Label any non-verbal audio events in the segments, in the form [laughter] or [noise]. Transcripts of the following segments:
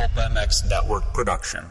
Pulp MX Network production.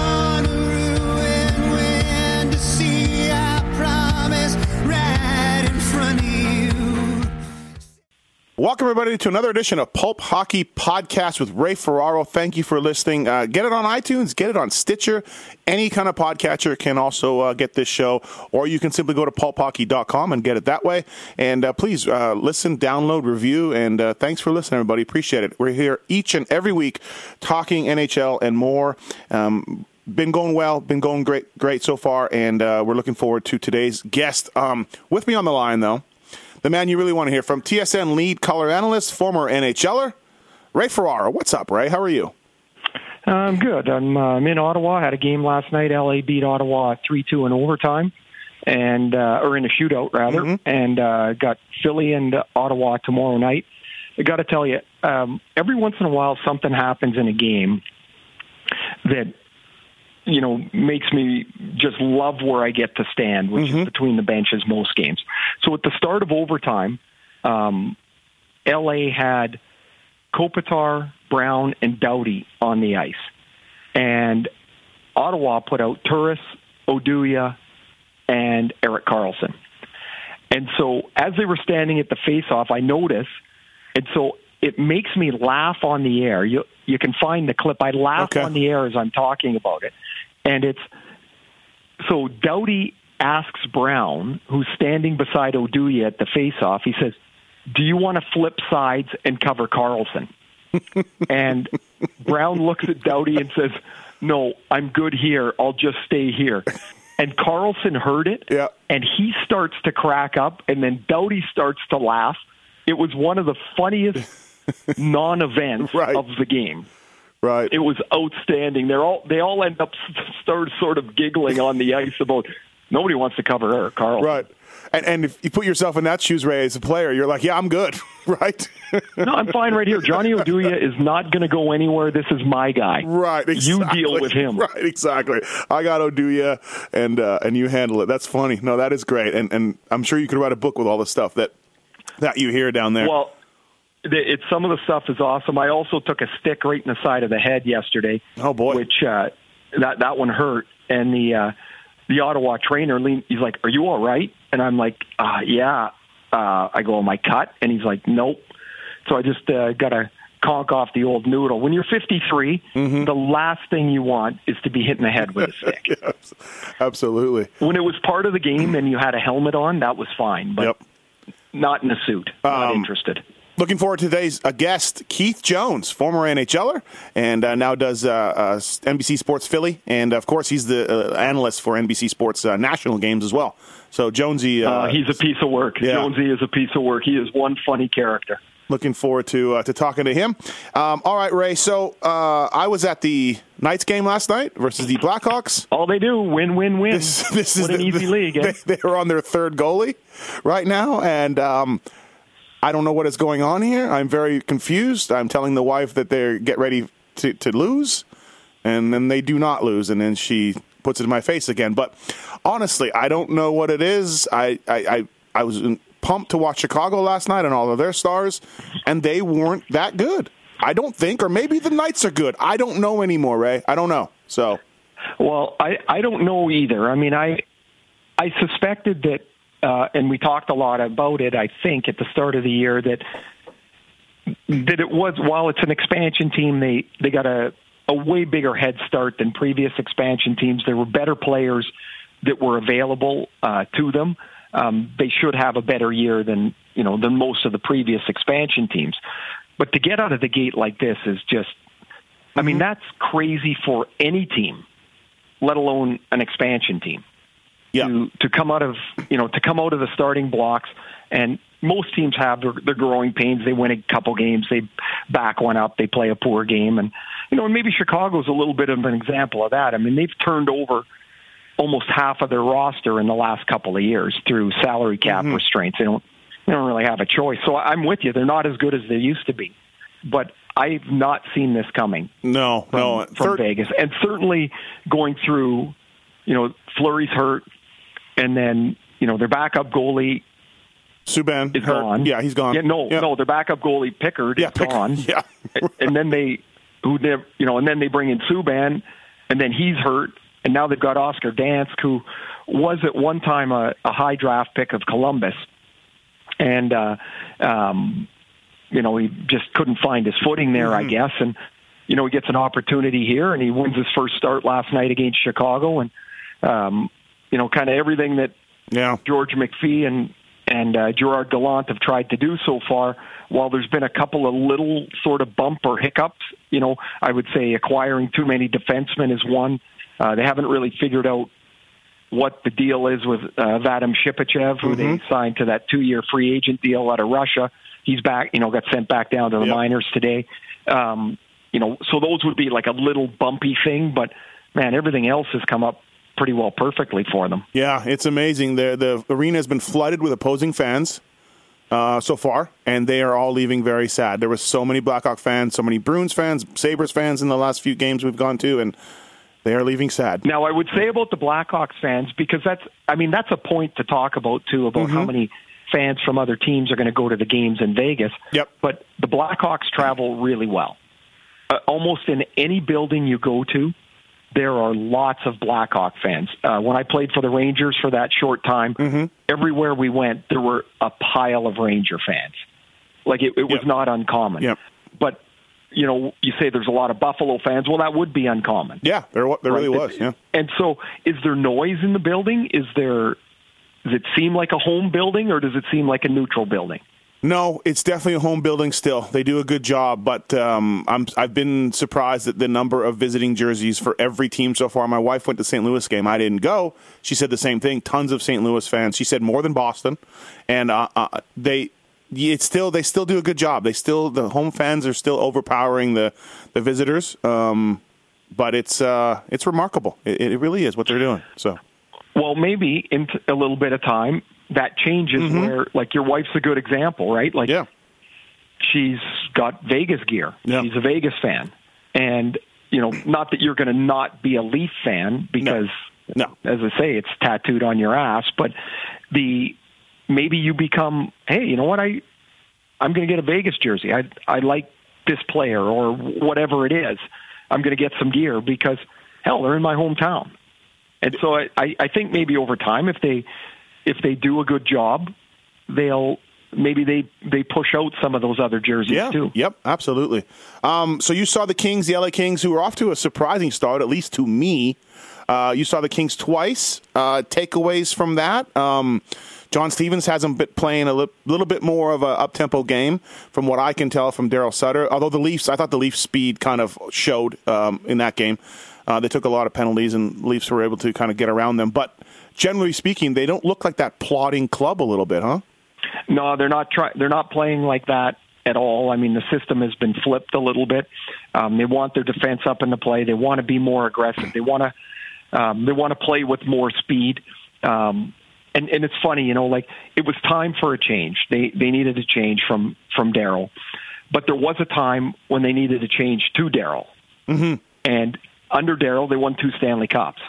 Welcome, everybody, to another edition of Pulp Hockey Podcast with Ray Ferraro. Thank you for listening. Uh, get it on iTunes, get it on Stitcher. Any kind of podcatcher can also uh, get this show, or you can simply go to pulphockey.com and get it that way. And uh, please uh, listen, download, review, and uh, thanks for listening, everybody. Appreciate it. We're here each and every week talking NHL and more. Um, been going well, been going great, great so far, and uh, we're looking forward to today's guest. Um, with me on the line, though, the man you really want to hear from, TSN lead color analyst, former NHLer, Ray Ferraro. What's up, Ray? How are you? I'm good. I'm, uh, I'm in Ottawa. I Had a game last night. LA beat Ottawa three two in overtime, and uh, or in a shootout rather, and uh, got Philly and Ottawa tomorrow night. I got to tell you, um, every once in a while something happens in a game that you know makes me just love where I get to stand, which is between the benches most games. So at the start of overtime, um, LA had Kopitar, Brown, and Doughty on the ice. And Ottawa put out Turris, Oduya, and Erik Karlsson. And so as they were standing at the face-off, I noticed, and so it makes me laugh on the air. You you can find the clip. I laugh Okay. on the air as I'm talking about it, and it's so Doughty asks Brown, who's standing beside Oduya at the face-off. He says, "Do you want to flip sides and cover Karlsson?" [laughs] and Brown looks at Doughty and says, "No, I'm good here. I'll just stay here." And Karlsson heard it, Yeah. and he starts to crack up, and then Doughty starts to laugh. It was one of the funniest [laughs] non-events Right. of the game. Right. It was outstanding. They're all they all end up [laughs] start sort of giggling on the ice about nobody wants to cover Erik Karlsson. right. And, and if you put yourself in that shoes, Ray, as a player, you're like, yeah, I'm good, [laughs] right? No, I'm fine right here. [laughs] Johnny Oduya is not going to go anywhere. This is my guy. right. You deal with him. Right. Exactly. I got Oduya, and uh, and you handle it. That's funny. No, that is great. And and I'm sure you could write a book with all the stuff that that you hear down there. Well, it's some of the stuff is awesome. I also took a stick right in the side of the head yesterday. Oh, boy. Which uh, that that one hurt, and the uh, the Ottawa trainer. He's like, "Are you all right?" And I'm like, uh, "Yeah." Uh, I go, "Am I cut?" And he's like, "Nope." So I just uh, got to conk off the old noodle. When you're 53, Mm-hmm. the last thing you want is to be hit in the head with a [laughs] stick. Yes, absolutely. when it was part of the game and you had a helmet on, that was fine, but Yep. not in a suit. Not Um, interested. Looking forward to today's uh, guest, Keith Jones, former NHLer, and uh, now does uh, uh, NBC Sports Philly, and of course he's the uh, analyst for NBC Sports uh, national games as well. So Jonesy, he's a piece of work. yeah. Jonesy is a piece of work. He is one funny character. looking forward to uh, to talking to him. Um, all right, Ray. So uh, I was at the Knights game last night versus the Blackhawks. All they do, win, win, win. This, this is an the- easy league. Eh? [laughs] They, they're on their third goalie right now, and um, I don't know what is going on here. I'm very confused. I'm telling the wife that they're get ready to, to lose, and then they do not lose, and then she puts it in my face again. But honestly, I don't know what it is. I I, I, I was pumped to watch Chicago last night and all of their stars, and they weren't that good. I don't think, or maybe the Knights are good. I don't know anymore, Ray. I don't know. So Well, I, I don't know either. I mean, I I suspected that, uh, and we talked a lot about it. I think at the start of the year that that it was while it's an expansion team, they they got a a way bigger head start than previous expansion teams. There were better players that were available uh, to them. Um, they should have a better year than you know than most of the previous expansion teams. But to get out of the gate like this is just, I mean, that's crazy for any team let alone an expansion team. Yeah, To to come out of you know to come out of the starting blocks and most teams have their, their growing pains. They win a couple games, they back one up, they play a poor game, and you know, and maybe Chicago's a little bit of an example of that. I mean, they've turned over almost half of their roster in the last couple of years through salary cap Mm-hmm. restraints. They don't they don't really have a choice. So I'm with you. They're not as good as they used to be, but I've not seen this coming No, from, no. from Vegas, and certainly going through, you know, Fleury's hurt, and then you know their backup goalie Subban is hurt. gone. Yeah, he's gone. Yeah, no, Yeah. no, their backup goalie Pickard Yeah, is Pickard. gone. [laughs] Yeah. and then they, who never, you know, and then they bring in Subban, and then he's hurt, and now they've got Oscar Dansk, who was at one time a, a high draft pick of Columbus, and uh, um, you know he just couldn't find his footing there, I guess, and you know he gets an opportunity here, and he wins his first start last night against Chicago, and um, you know, kind of everything that Yeah. George McPhee and and uh, Gerard Gallant have tried to do so far. While there's been a couple of little sort of bump or hiccups, you know, I would say acquiring too many defensemen is one. Uh, they haven't really figured out what the deal is with uh, Vadim Shipachev, who they signed to that two-year free agent deal out of Russia. He's back, you know, got sent back down to the Yep. minors today. Um, you know, so those would be like a little bumpy thing, but man, everything else has come up pretty well perfectly for them. Yeah, it's amazing. The the arena has been flooded with opposing fans uh, so far, and they are all leaving very sad. There were so many Blackhawk fans, so many Bruins fans, Sabres fans in the last few games we've gone to, and they are leaving sad. Now, I would say about the Blackhawks fans because that's, I mean, that's a point to talk about too about Mm-hmm. how many fans from other teams are going to go to the games in Vegas. Yep. But the Blackhawks travel really well. Uh, almost in any building you go to, there are lots of Blackhawk fans. Uh, when I played for the Rangers for that short time, Mm-hmm. everywhere we went, there were a pile of Ranger fans. Like it, it was Yep. not uncommon. Yep. But you know, you say there's a lot of Buffalo fans. Well, that would be uncommon. Yeah, there there really Right. was. Yeah. And so, is there noise in the building? Is there? Does it seem like a home building, or does it seem like a neutral building? No, it's definitely a home building still. They do a good job, but um, I'm I've been surprised at the number of visiting jerseys for every team so far. My wife went to St. Louis game. I didn't go. She said the same thing. Tons of St. Louis fans. She said more than Boston, and uh, uh, they it's still they still do a good job. They still the home fans are still overpowering the the visitors. Um, but it's uh, it's remarkable. It, it really is what they're doing. So Well, maybe in a little bit of time that changes. Mm-hmm. Where, like, your wife's a good example, right? Like, yeah, she's got Vegas gear. Yeah. She's a Vegas fan, and you know, not that you're going to not be a Leaf fan because, No. as I say, it's tattooed on your ass. But the maybe you become, hey, you know what? I I'm going to get a Vegas jersey. I I like this player or whatever it is. I'm going to get some gear because hell, they're in my hometown. And so I I think maybe over time, if they if they do a good job, they'll maybe they they push out some of those other jerseys Yeah. too. Yep. Absolutely. Um, so you saw the Kings, the LA Kings, who were off to a surprising start, at least to me. Uh, you saw the Kings twice. Uh, takeaways from that. Um, John Stevens hasn't been playing a li- little bit more of a up tempo game, from what I can tell from Daryl Sutter. Although the Leafs, I thought the Leafs' speed kind of showed um, in that game. Uh, they took a lot of penalties, and Leafs were able to kind of get around them. But generally speaking, they don't look like that plodding club a little bit, huh? No, they're not try- They're not playing like that at all. I mean, the system has been flipped a little bit. Um, they want their defense up in the play. They want to be more aggressive. They want to. Um, they want to play with more speed. Um, and and it's funny, you know, like it was time for a change. They they needed a change from from Daryl, but there was a time when they needed a change to Daryl. Mm-hmm. And under Daryl, they won two Stanley Cups,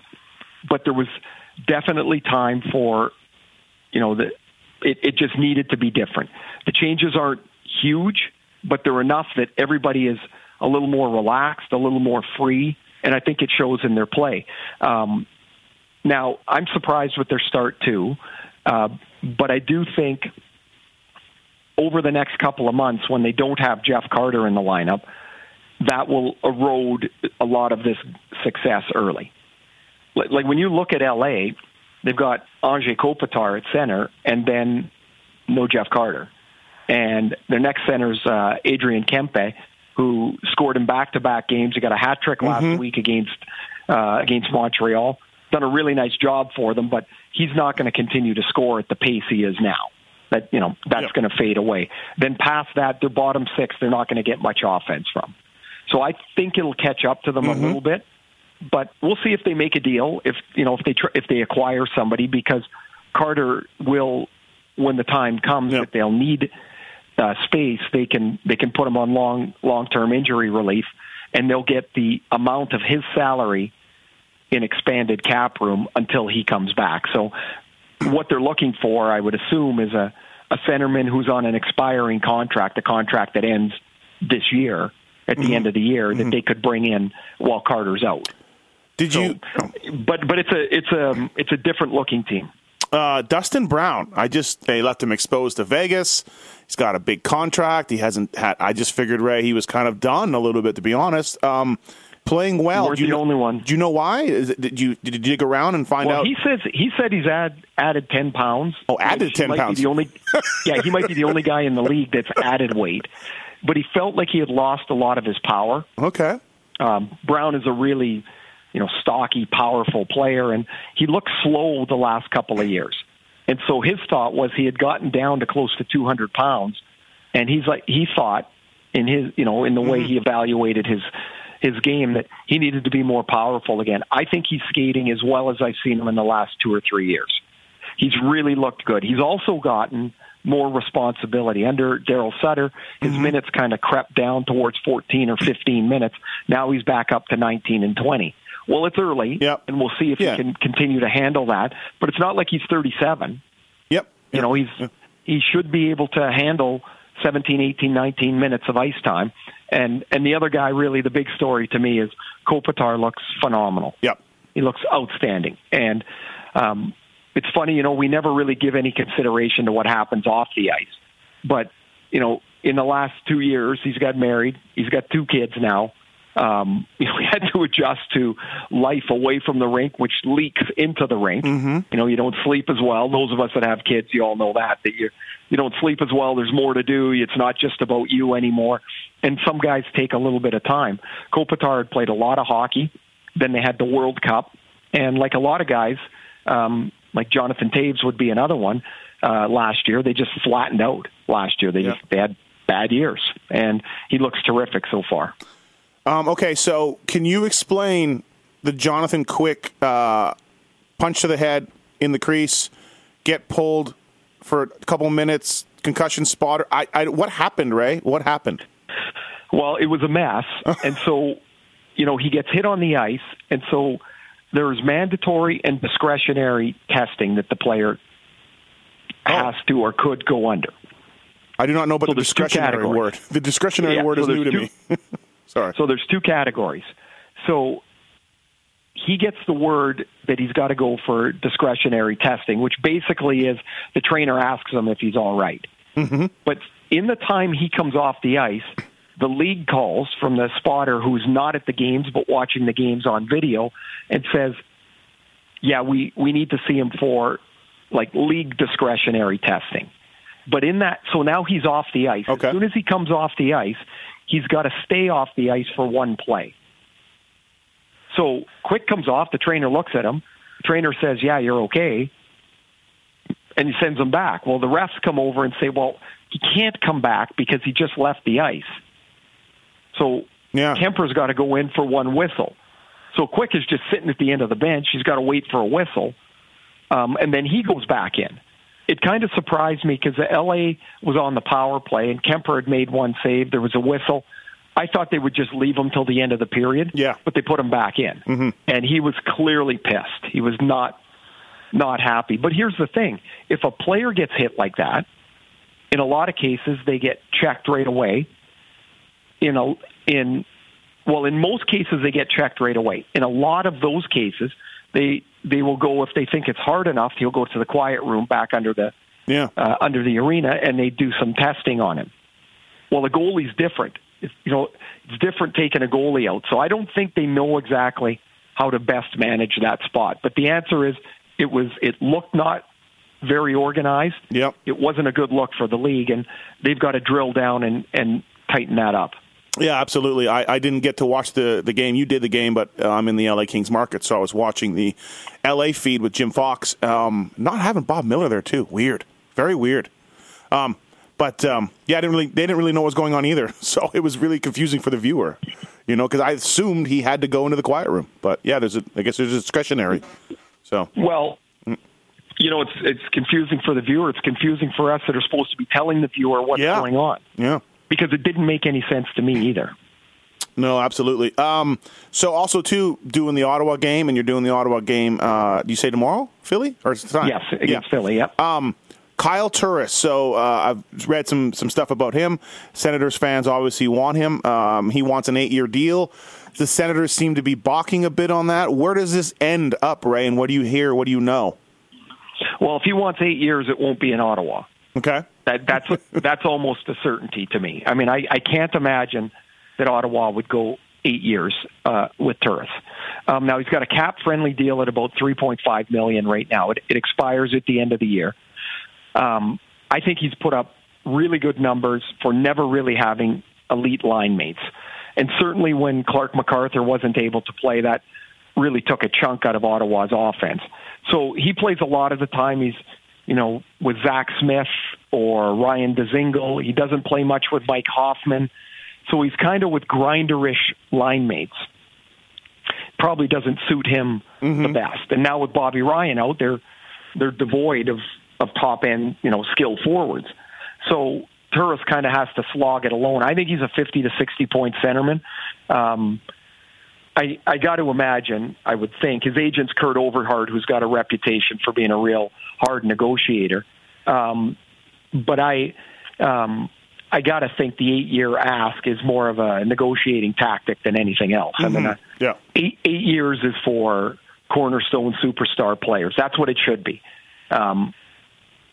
but there was definitely time for you know the it, it just needed to be different. The changes aren't huge, but they're enough that everybody is a little more relaxed, a little more free, and I think it shows in their play. Um, now, I'm surprised with their start too, uh, but I do think over the next couple of months, when they don't have Jeff Carter in the lineup, that will erode a lot of this success early. Like, like when you look at LA, they've got Anze Kopitar at center, and then no Jeff Carter. And their next center's uh, Adrian Kempe, who scored in back-to-back games. He got a hat trick last week against uh, against Montreal. Done a really nice job for them, but he's not going to continue to score at the pace he is now. That you know that's Yep. going to fade away. Then past that, their bottom six, they're not going to get much offense from. So I think it'll catch up to them Mm-hmm. a little bit, but we'll see if they make a deal. If you know if they tr- if they acquire somebody because Carter will, when the time comes, Yep. if they'll need uh, space, they can they can put him on long long term injury relief, and they'll get the amount of his salary in expanded cap room until he comes back. So what they're looking for, I would assume, is a a centerman who's on an expiring contract, a contract that ends this year at the end of the year that they could bring in while Carter's out. Did So, you? but but it's a it's a it's a different looking team. Uh, Dustin Brown. I just they left him exposed to Vegas. He's got a big contract. He hasn't had. I just figured Ray he was kind of done a little bit to be honest. Um, playing well. We're the know- only one. Do you know why? Is it, did you did you dig around and find Well, out? he says he said he's add, added ten pounds. Oh, added 10 pounds. The only, [laughs] yeah, he might be the only guy in the league that's added weight. But he felt like he had lost a lot of his power. okay. Um, Brown is a really, you know, stocky, powerful player, and he looked slow the last couple of years. And so his thought was he had gotten down to close to 200 pounds, and he's like he thought in his, you know, in the way mm-hmm. he evaluated his his game that he needed to be more powerful again. I think he's skating as well as I've seen him in the last two or three years. He's really looked good. He's also gotten more responsibility under Daryl Sutter. His mm-hmm. minutes kind of crept down towards 14 or 15 minutes. Now he's back up to 19 and 20. Well, it's early, Yep. and we'll see if Yeah. he can continue to handle that. But it's not like he's 37. Yep. You know, he's he should be able to handle 17, 18, 19 minutes of ice time. And and the other guy, really, the big story to me is Kopitar looks phenomenal. Yep. He looks outstanding. And um, it's funny, you know, we never really give any consideration to what happens off the ice. But, you know, in the last two years, he's got married. He's got two kids now. Um, [laughs] you know, he had to adjust to life away from the rink, which leaks into the rink. Mm-hmm. You know, you don't sleep as well. Those of us that have kids, you all know that that you you don't sleep as well. There's more to do. It's not just about you anymore. And some guys take a little bit of time. Kopitar had played a lot of hockey. Then they had the World Cup, and like a lot of guys, um, like Jonathan Toews would be another one. Uh, last year, they just flattened out. Last year, they Yeah. just they had bad years, and he looks terrific so far. Um, okay, so can you explain the Jonathan Quick uh, punch to the head in the crease, get pulled for a couple minutes, concussion spotter? I, I, what happened, Ray? What happened? Well, it was a mess, [laughs] and so you know he gets hit on the ice, and so there's mandatory and discretionary testing that the player has to or could go under. I do not know about So the discretionary word. [laughs] The discretionary Yeah, word so is new to there's me. [laughs] Sorry. So there's two categories. So he gets the word that he's got to go for discretionary testing, which basically is the trainer asks him if he's all right. Mm-hmm. But in the time he comes off the ice, the league calls from the spotter who's not at the games but watching the games on video and says, "Yeah, we we need to see him for like league discretionary testing." But in that, so now he's off the ice. Okay. As soon as he comes off the ice, he's got to stay off the ice for one play. So Quick comes off. The trainer looks at him. The trainer says, "Yeah, you're okay," and he sends him back. Well, the refs come over and say, "Well, he can't come back because he just left the ice." So Yeah. Kuemper's got to go in for one whistle. So Quick is just sitting at the end of the bench. He's got to wait for a whistle, um, and then he goes back in. It kind of surprised me because the LA was on the power play and Kuemper had made one save. There was a whistle. I thought they would just leave him till the end of the period. Yeah. but they put him back in, mm-hmm. and he was clearly pissed. He was not not happy. But here's the thing: if a player gets hit like that, in a lot of cases they get checked right away. In a in well, in most cases they get checked right away. In a lot of those cases, they they will go if they think it's hard enough. He'll go to the quiet room back under the Yeah. uh, under the arena, and they do some testing on him. Well, the goalie's different. It's, you know, it's different taking a goalie out. So I don't think they know exactly how to best manage that spot. But the answer is, it was it looked not very organized. Yep. It wasn't a good look for the league, and they've got to drill down and and tighten that up. Yeah, absolutely. I, I didn't get to watch the, the game. You did the game, but uh, I'm in the LA Kings market, so I was watching the LA feed with Jim Fox. Um, not having Bob Miller there, too. Weird. Very weird. Um, but um, yeah, I didn't really. They didn't really know what was going on either, [laughs] so it was really confusing for the viewer. You know, because I assumed he had to go into the quiet room. But yeah, there's a. I guess there's a discretionary. So Well, you know, it's it's confusing for the viewer. It's confusing for us that are supposed to be telling the viewer what's Yeah. going on yeah. Because it didn't make any sense to me either. No, absolutely. Um, so also too doing the Ottawa game, and you're doing the Ottawa game. Uh, do you say tomorrow, Philly, or it's tonight? Yes, against Yeah. Philly. Yep. Um, Kyle Turris. So uh, I've read some some stuff about him. Senators fans obviously want him. Um, he wants an eight year deal. The Senators seem to be balking a bit on that. Where does this end up, Ray? And what do you hear? What do you know? well, if he wants eight years, it won't be in Ottawa. Okay. That that's that's almost a certainty to me. I mean, I, I can't imagine that Ottawa would go eight years uh, with Turris. Um, now he's got a cap friendly deal at about three point five million right now. It, it expires at the end of the year. Um, I think he's put up really good numbers for never really having elite line mates, and certainly when Clarke MacArthur wasn't able to play, that really took a chunk out of Ottawa's offense. So he plays a lot of the time. He's you know, with Zack Smith or Ryan Dzingel. He doesn't play much with Mike Hoffman. So he's kind of with grinderish line mates. Probably doesn't suit him the best. And now with Bobby Ryan out there, they're devoid of, of top end, you know, skilled forwards. So Turris kind of has to slog it alone. I think he's a 50 to 60 point centerman. Um, I, I got to imagine, I would think, his agent's Kurt Overhardt, who's got a reputation for being a real hard negotiator. Um, but I, um, I got to think the eight-year ask is more of a negotiating tactic than anything else. I mean, uh, Yeah. eight eight years is for cornerstone superstar players. That's what it should be. Um,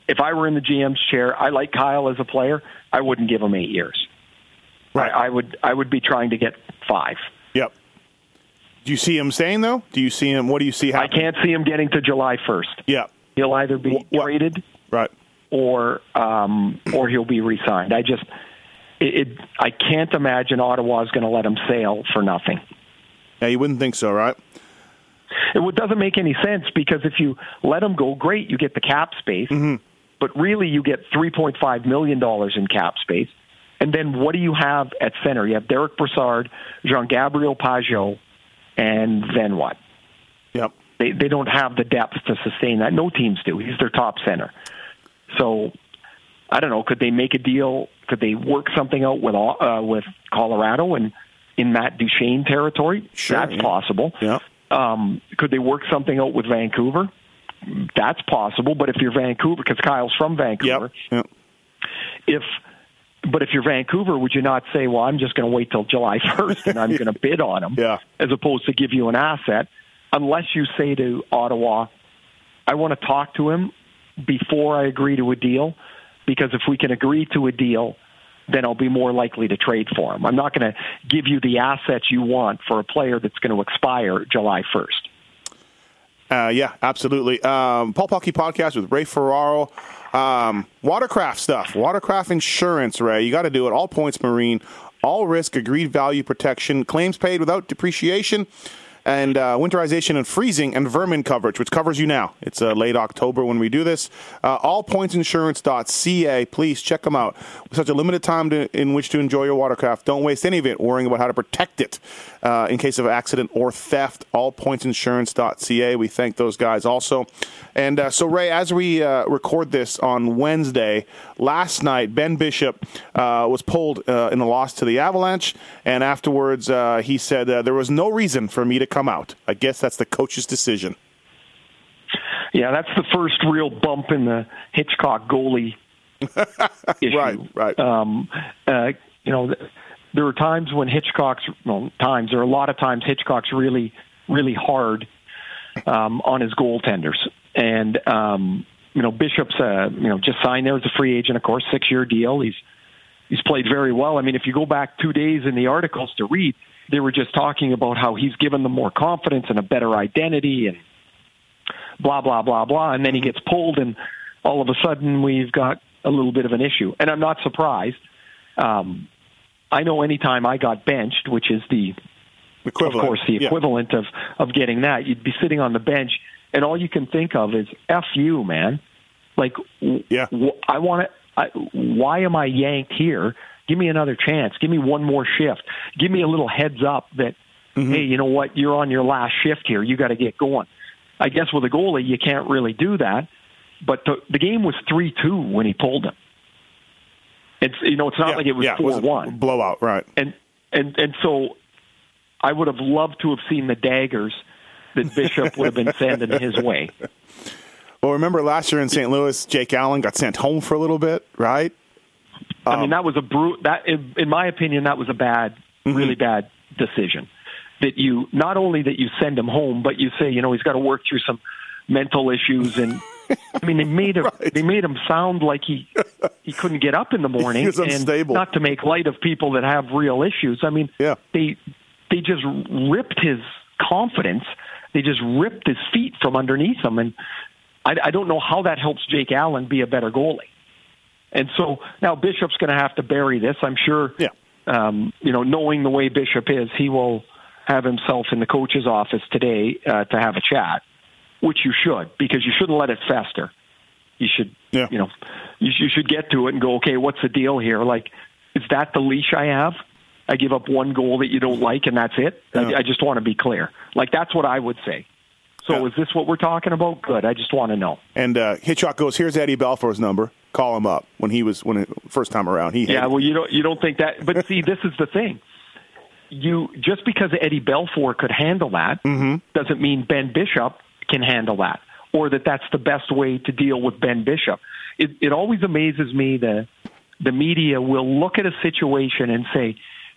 if I were in the GM's chair, I like Kyle as a player. I wouldn't give him eight years. Right. I, I would. I would be trying to get five. Yep. Do you see him staying though? Do you see him? What do you see I can't see him getting to July first. Yeah. He'll either be Wh- what- traded Right. Or um, or he'll be re-signed. I just it, it I can't imagine Ottawa's going to let him sail for nothing. Yeah, you wouldn't think so, right? It doesn't make any sense because if you let him go, great, you get the cap space, but really you get three point five million dollars in cap space. And then what do you have at center? You have Derek Brassard, Jean Gabriel Pageau, and then what? Yep. They they don't have the depth to sustain that. No teams do. He's their top center. So I don't know. Could they make a deal? Could they work something out with uh, with Colorado and in Matt Duchene territory? Sure, That's yeah. possible. Yeah. Um, could they work something out with Vancouver? That's possible. But if you're Vancouver, because Kyle's from Vancouver, Yep. Yep. if but if you're Vancouver, would you not say, "Well, I'm just going to wait till July [laughs] 1st and I'm going to bid on him," Yeah. as opposed to give you an asset? Unless you say to Ottawa, "I want to talk to him before I agree to a deal," because if we can agree to a deal, then I'll be more likely to trade for him. I'm not going to give you the assets you want for a player that's going to expire July 1st. Uh, yeah, absolutely. Um, Pulp Hockey podcast with Ray Ferraro. Um, watercraft stuff, watercraft insurance, Ray. You got to do it. All points marine, all risk, agreed value protection, claims paid without depreciation, and uh, winterization and freezing and vermin coverage, which covers you now. It's uh, late October when we do this. Uh, allpointsinsurance.ca. Please check them out. With such a limited time to, in which to enjoy your watercraft, don't waste any of it worrying about how to protect it uh, in case of accident or theft. Allpointsinsurance.ca. We thank those guys also. And uh, so, Ray, as we uh, record this on Wednesday, last night, Ben Bishop uh, was pulled in a loss to the Avalanche. And afterwards, he said there was no reason for me to come out. I guess that's the coach's decision. Yeah, that's the first real bump in the Hitchcock goalie [laughs] issue. Right, right. Um, uh, you know, th- there are times when Hitchcock's well, times there are a lot of times Hitchcock's really, really hard um, on his goaltenders, and um, you know Bishop's uh, you know just signed there as a free agent, of course, six year deal. He's he's played very well. I mean, if you go back two days in the articles to read, they were just talking about how he's given them more confidence and a better identity and blah blah blah blah, and then he gets pulled, and all of a sudden we've got a little bit of an issue. And I'm not surprised. Um, I know anytime I got benched, which is the Equivalent. of course the Yeah. equivalent of of getting that, you'd be sitting on the bench, and all you can think of is "f you, man." Like, Yeah. w- I want to. I, why am I yanked here? Give me another chance. Give me one more shift. Give me a little heads up that, mm-hmm. hey, you know what? You're on your last shift here. You got to get going. I guess with a goalie, you can't really do that. But the, the game was three two when he pulled him. It's you know, it's not yeah, like it was yeah, four a one blowout, right? and and and so I would have loved to have seen the daggers that Bishop would have been sending his way. [laughs] Well, remember last year in St. Louis, Jake Allen got sent home for a little bit, right? I Um, mean, that was a brute. That, in, in my opinion, that was a bad, Mm-hmm. really bad decision. That you not only that you send him home, but you say, you know, he's got to work through some mental issues, and I mean, they made him [laughs] they made him sound like he he couldn't get up in the [laughs] morning. He was and unstable. not to make light of people that have real issues. I mean, Yeah. they they just ripped his confidence. They just ripped his feet from underneath him, and I, I don't know how that helps Jake Allen be a better goalie. And so now Bishop's going to have to bury this. I'm sure. Yeah. Um, you know, knowing the way Bishop is, he will have himself in the coach's office today uh, to have a chat, which you should because you shouldn't let it fester. You should, Yeah. you know, you, you should get to it and go, okay, what's the deal here? Like, is that the leash I have? I give up one goal that you don't like, and that's it. Yeah. I, I just want to be clear. Like that's what I would say. So Yeah. is this what we're talking about? Good. I just want to know. And uh, Hitchcock goes, "Here's Eddie Belfour's number. Call him up." When he was when it, first time around, he Yeah, well, you don't you don't think that, but [laughs] see, this is the thing. You just because Eddie Belfour could handle that mm-hmm. doesn't mean Ben Bishop can handle that, or that that's the best way to deal with Ben Bishop. It, it always amazes me that the media will look at a situation and say,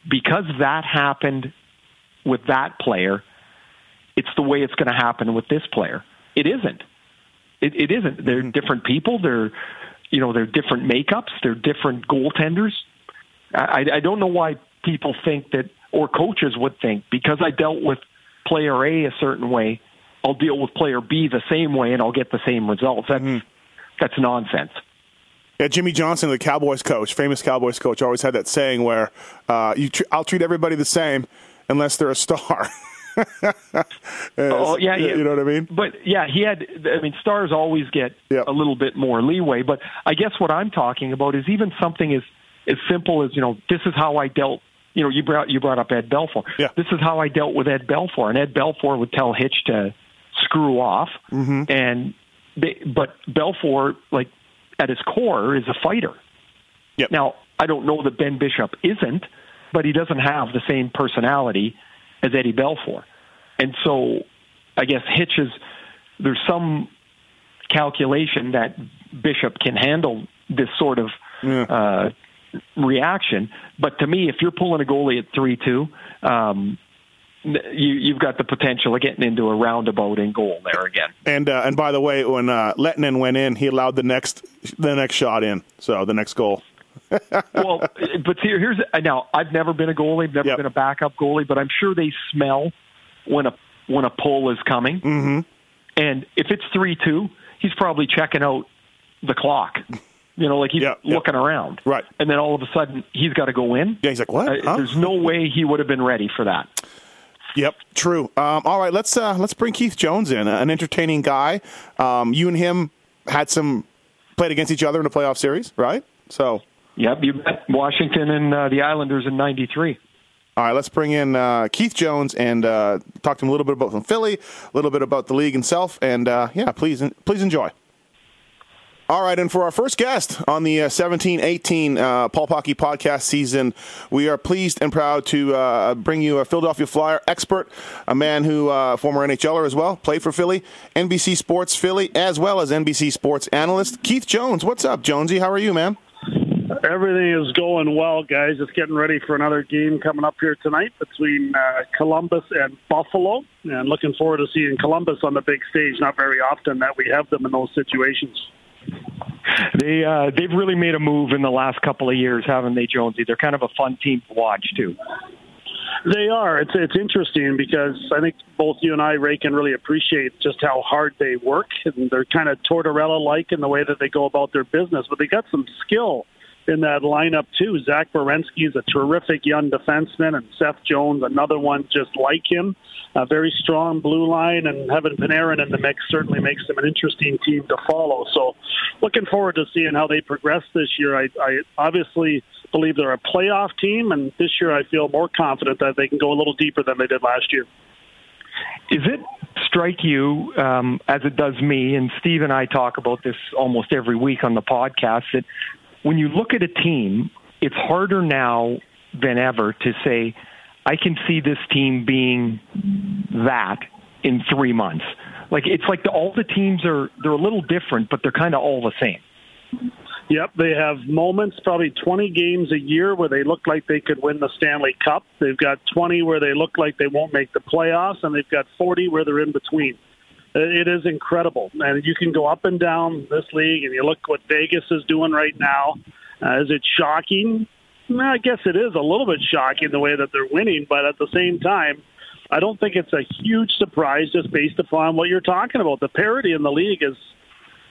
because that happened with that player, it's the way it's going to happen with this player. It isn't. It, it isn't. They're mm-hmm. different people. They're, you know, they're different makeups. They're different goaltenders. I, I don't know why people think that, or coaches would think, because I dealt with player A a certain way, I'll deal with player B the same way, and I'll get the same results. That's that's nonsense. Yeah, Jimmy Johnson, the Cowboys coach, famous Cowboys coach, always had that saying where uh, you tr- I'll treat everybody the same unless they're a star. [laughs] [laughs] Oh yeah, you, yeah. know what I mean? But yeah, he had. I mean, stars always get Yeah. a little bit more leeway. But I guess what I'm talking about is even something as as simple as you know, this is how I dealt. You know, you brought you brought up Ed Belfour. Yeah. This is how I dealt with Ed Belfour, and Ed Belfour would tell Hitch to screw off, Mm-hmm. and they, but Belfour, like at his core, is a fighter. Yep. Now, I don't know that Ben Bishop isn't, but he doesn't have the same personality as Eddie Belfour. And so I guess Hitch is, there's some calculation that Bishop can handle this sort of uh, reaction. But to me, if you're pulling a goalie at 3 2, um, you, you've got the potential of getting into a roundabout in goal there again. And uh, and by the way, when uh, Lehtonen went in, he allowed the next the next shot in, so the next goal. Well, but here, here's now. I've never been a goalie, I've never Yep. been a backup goalie, but I'm sure they smell when a when a pull is coming. Mm-hmm. And if it's three two, he's probably checking out the clock. You know, like he's yeah. looking around. Right. And then all of a sudden, he's got to go in. Yeah, he's like, what? Uh, Huh? There's no way he would have been ready for that. Yep, true. Um, all right, let's uh, let's bring Keith Jones in, an entertaining guy. Um, you and him had some played against each other in a playoff series, right? So, Yep, you bet. Washington and uh, the Islanders in '93. all right, let's bring in uh, Keith Jones and uh, talk to him a little bit about from Philly, a little bit about the league itself, and uh, yeah, please please enjoy. All right, and for our first guest on the uh, 17-18 uh, Pulp Hockey podcast season, we are pleased and proud to uh, bring you a Philadelphia Flyer expert, a man who, uh, former NHLer as well, played for Philly, NBC Sports Philly, as well as NBC Sports analyst, Keith Jones. What's up, Jonesy? How are you, man? Everything is going well, guys. Just getting ready for another game coming up here tonight between uh, Columbus and Buffalo, and looking forward to seeing Columbus on the big stage. Not very often that we have them in those situations. They uh, they've really made a move in the last couple of years, haven't they, Jonesy? They're kind of a fun team to watch too. They are. It's it's interesting because I think both you and I, Ray, can really appreciate just how hard they work, and they're kind of Tortorella-like in the way that they go about their business. But they got some skill in that lineup too. Zach Werenski is a terrific young defenseman, and Seth Jones, another one just like him. A very strong blue line, and having Panarin in the mix certainly makes them an interesting team to follow. So, looking forward to seeing how they progress this year. I, I obviously believe they're a playoff team, and this year I feel more confident that they can go a little deeper than they did last year. Is it strike you, um, as it does me, and Steve and I talk about this almost every week on the podcast, that when you look at a team, it's harder now than ever to say, I can see this team being that in three months. Like it's like the, all the teams are they're a little different, but they're kind of all the same. Yep, they have moments, probably 20 games a year where they look like they could win the Stanley Cup. They've got 20 where they look like they won't make the playoffs, and they've got 40 where they're in between. It is incredible, and you can go up and down this league, and you look what Vegas is doing right now. Uh, is it shocking? I guess it is a little bit shocking the way that they're winning, but at the same time, I don't think it's a huge surprise just based upon what you're talking about. The parity in the league is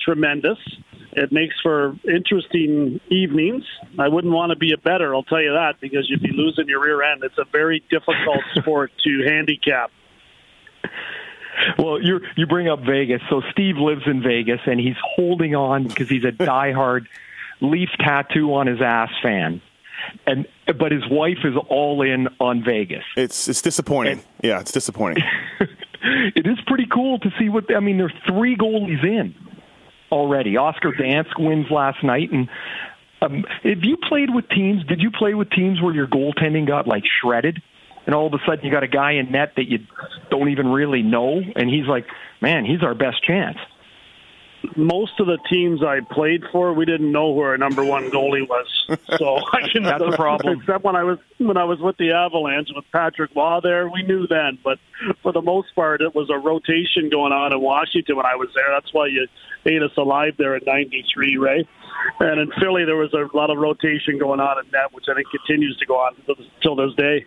tremendous. It makes for interesting evenings. I wouldn't want to be a better, I'll tell you that, because you'd be losing your rear end. It's a very difficult [laughs] sport to handicap. Well, you you bring up Vegas. So Steve lives in Vegas, and he's holding on because he's a [laughs] diehard Leaf tattoo on his ass fan, and but his wife is all in on Vegas. It's it's disappointing. And- yeah, it's disappointing. [laughs] it is pretty cool to see what I mean. There's three goalies in already. Oscar Dansk wins last night, and um, have you played with teams? Did you play with teams where your goaltending got like shredded, and all of a sudden you got a guy in net that you don't even really know, and he's like, man, he's our best chance. most of the teams I played for, we didn't know who our number one goalie was. So [laughs] I can That's a problem. Except when I was when I was with the Avalanche with Patrick Roy there, we knew then. But for the most part, it was a rotation going on in Washington when I was there. That's why you ate us alive there in '93, Ray. And in Philly, there was a lot of rotation going on in net, which I think continues to go on till this day.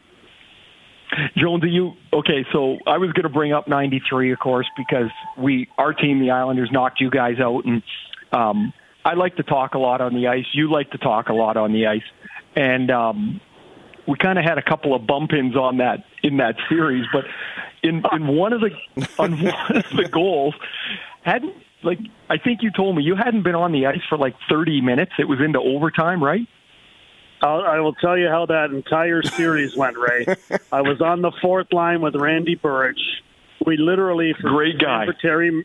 Joan, do you okay? So I was going to bring up '93, of course, because we our team, the Islanders, knocked you guys out, and um, I like to talk a lot on the ice. You like to talk a lot on the ice, and um, we kind of had a couple of bump ins on that in that series. But in in one of the on one of the goals, hadn't like I think you told me you hadn't been on the ice for like 30 minutes. It was into overtime, right? I'll, I will tell you how that entire series went, Ray. [laughs] I was on the fourth line with Randy Burridge. We literally, for Great guy. for Terry,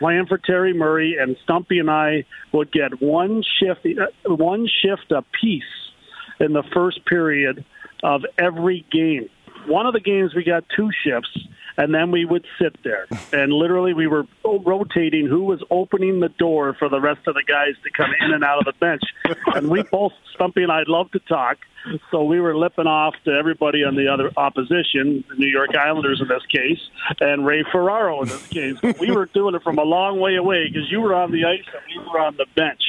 playing for Terry Murray, and Stumpy and I would get one shift, uh, one shift apiece in the first period of every game. One of the games we got two shifts, and then we would sit there, and literally we were rotating who was opening the door for the rest of the guys to come in and out of the bench. And we both, Stumpy and I, love to talk, so we were lipping off to everybody on the other opposition, the New York Islanders in this case, and Ray Ferraro in this case. We were doing it from a long way away because you were on the ice and we were on the bench.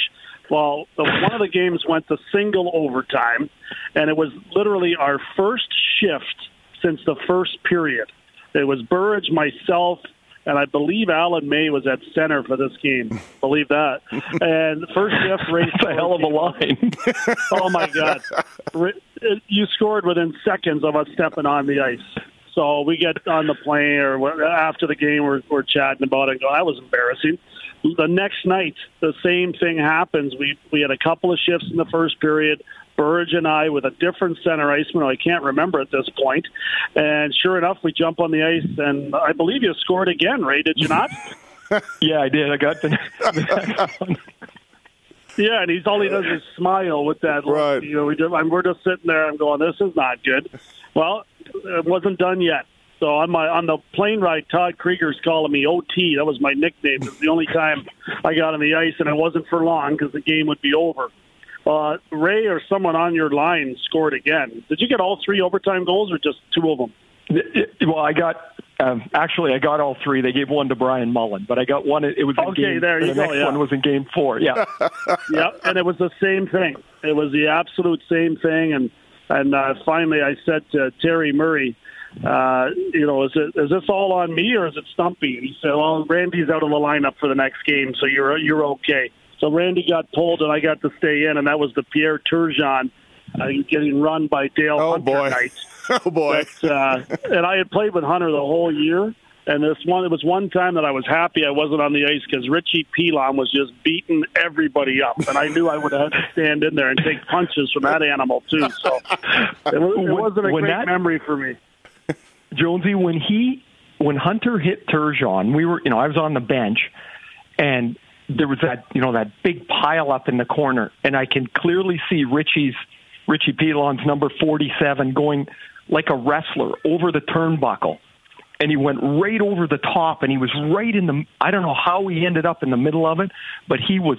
Well, the, one of the games went to single overtime, and it was literally our first shift since the first period. It was Burridge, myself, and I believe Alan May was at center for this game. Believe that. And first shift, Ray It's a hell of a line. [laughs] oh my god you scored within seconds of us stepping on the ice so we get on the plane or after the game we're, we're chatting about it go that was embarrassing the next night the same thing happens we we had a couple of shifts in the first period Burge and I with a different center iceman who I can't remember at this point. And sure enough, we jump on the ice, and I believe you scored again, Ray, did you not? [laughs] yeah, I did. I got the, the next one. Yeah, and he's all he does is smile with that. look. Right. You know, we just, and we're just sitting there. I'm going, this is not good. Well, it wasn't done yet. So on my on the plane ride, Todd Krygier's calling me OT. That was my nickname. It was the only time I got on the ice, and it wasn't for long because the game would be over. Uh, Ray or someone on your line scored again. Did you get all three overtime goals or just two of them? Well, I got um, actually I got all three. They gave one to Brian Mullen, but I got one. It was in Okay, game. there you the go, next yeah. one was in game four. Yeah, [laughs] yep, and it was the same thing. It was the absolute same thing, and and uh, finally I said to Terry Murray, uh, you know, is it is this all on me or is it Stumpy? And he said, well, Randy's out of the lineup for the next game, so you're you're okay. So Randy got pulled, and I got to stay in, and that was the Pierre Turgeon uh, getting run by Dale Oh, Hunter boy. Knights. [laughs] Oh boy. But, uh, and I had played with Hunter the whole year. And this one, it was one time that I was happy I wasn't on the ice because Richie Pilon was just beating everybody up, and I knew I would have to stand in there and take punches from that animal too. So it, was, it wasn't a When great that- memory for me. Jonesy, when he when Hunter hit Turgeon, we were you know I was on the bench, and there was that you know that big pile up in the corner, and I can clearly see Richie's Richie Pilon's number forty seven going like a wrestler over the turnbuckle, and he went right over the top, and he was right in the I don't know how he ended up in the middle of it, but he was.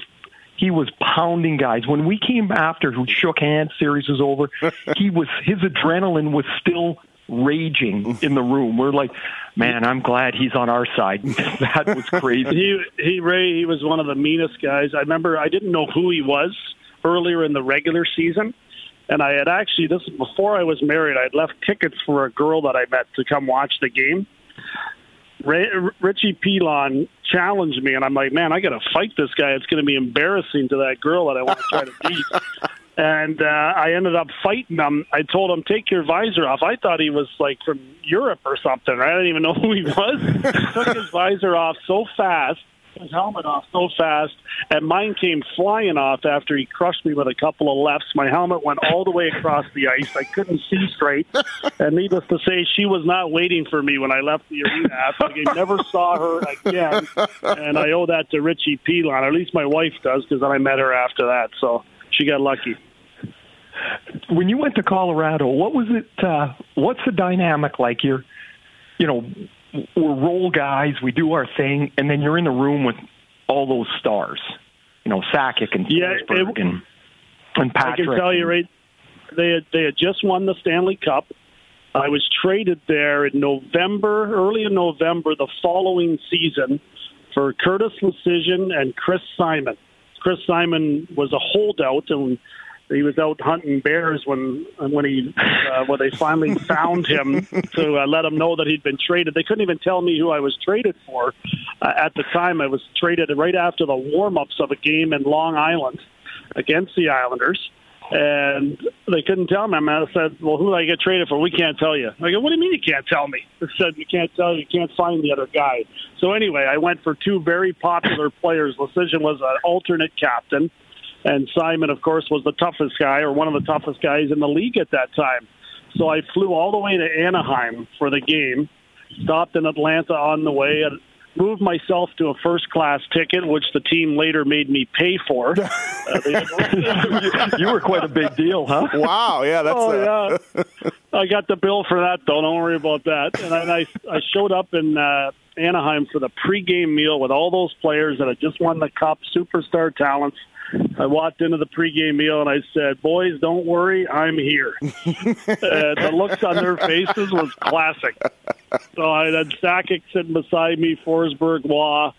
He was pounding guys. When we came after, who shook hands, series was over. [laughs] he was his adrenaline was still raging [laughs] in the room. We're like, man, I'm glad he's on our side. [laughs] that was crazy. He he Ray he was one of the meanest guys. I remember I didn't know who he was earlier in the regular season, and I had actually this before I was married. I had left tickets for a girl that I met to come watch the game. Ray, Richie Pilon challenged me, and I'm like, man, I got to fight this guy. It's going to be embarrassing to that girl that I want to try to [laughs] beat. And uh, I ended up fighting him. I told him, "Take your visor off." I thought he was like from Europe or something. I didn't even know [laughs] who he was. [laughs] Took his visor off so fast, his helmet off so fast, and mine came flying off after he crushed me with a couple of lefts. My helmet went all the way across the ice. I couldn't see straight, and needless to say, she was not waiting for me when I left the arena. Game, never saw her again, and I owe that to Richie Pilon. At least my wife does, because then I met her after that. So she got lucky. When you went to Colorado, what was it? Uh, what's the dynamic like? You're, you know, we're role guys. We do our thing, and then you're in the room with all those stars. You know, Sakic and Yeah, it- and and Patrick. I can tell you, right? They had, they had just won the Stanley Cup. I was traded there in November, early in November, the following season, for Curtis Leschyshyn and Chris Simon. Chris Simon was a holdout, and he was out hunting bears when when he uh, when they finally [laughs] found him to uh, let him know that he'd been traded. They couldn't even tell me who I was traded for. Uh, at the time, I was traded right after the warm ups of a game in Long Island against the Islanders. And they couldn't tell me. I said, "Well, who did I get traded for? We can't tell you." I go, "What do you mean you can't tell me?" They said, "You can't tell. You can't find the other guy." So anyway, I went for two very popular [coughs] players. Leschyshyn was an alternate captain, and Simon, of course, was the toughest guy or one of the toughest guys in the league at that time. So I flew all the way to Anaheim for the game, stopped in Atlanta on the way, and moved myself to a first class ticket, which the team later made me pay for. [laughs] Uh, they- you were quite a big deal, huh? Wow. Yeah. That's. oh uh, yeah, [laughs] I got the bill for that though. Don't worry about that. And then I I showed up in uh, Anaheim for the pregame meal with all those players that had just won the cup, superstar talents. I walked into the pregame meal and I said, "Boys, don't worry, I'm here." [laughs] uh, the looks on their faces was classic. So I had Sakic sitting beside me, Forsberg, Waugh,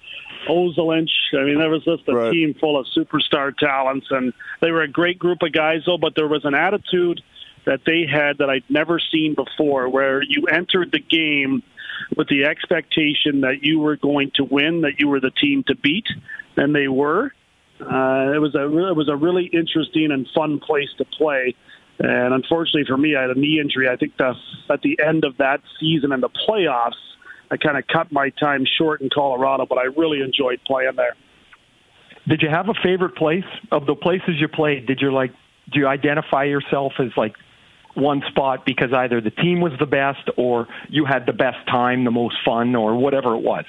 Ozolinsh. I mean, there was just a Right. team full of superstar talents, and they were a great group of guys. Though, but there was an attitude that they had that I'd never seen before, where you entered the game with the expectation that you were going to win, that you were the team to beat, and they were. Uh, it was a it was a really interesting and fun place to play. And unfortunately for me, I had a knee injury. I think the, at the end of that season and the playoffs, I kind of cut my time short in Colorado, but I really enjoyed playing there. Did you have a favorite place of the places you played? Did you like? Do you identify yourself as like one spot because either the team was the best or you had the best time, the most fun, or whatever it was?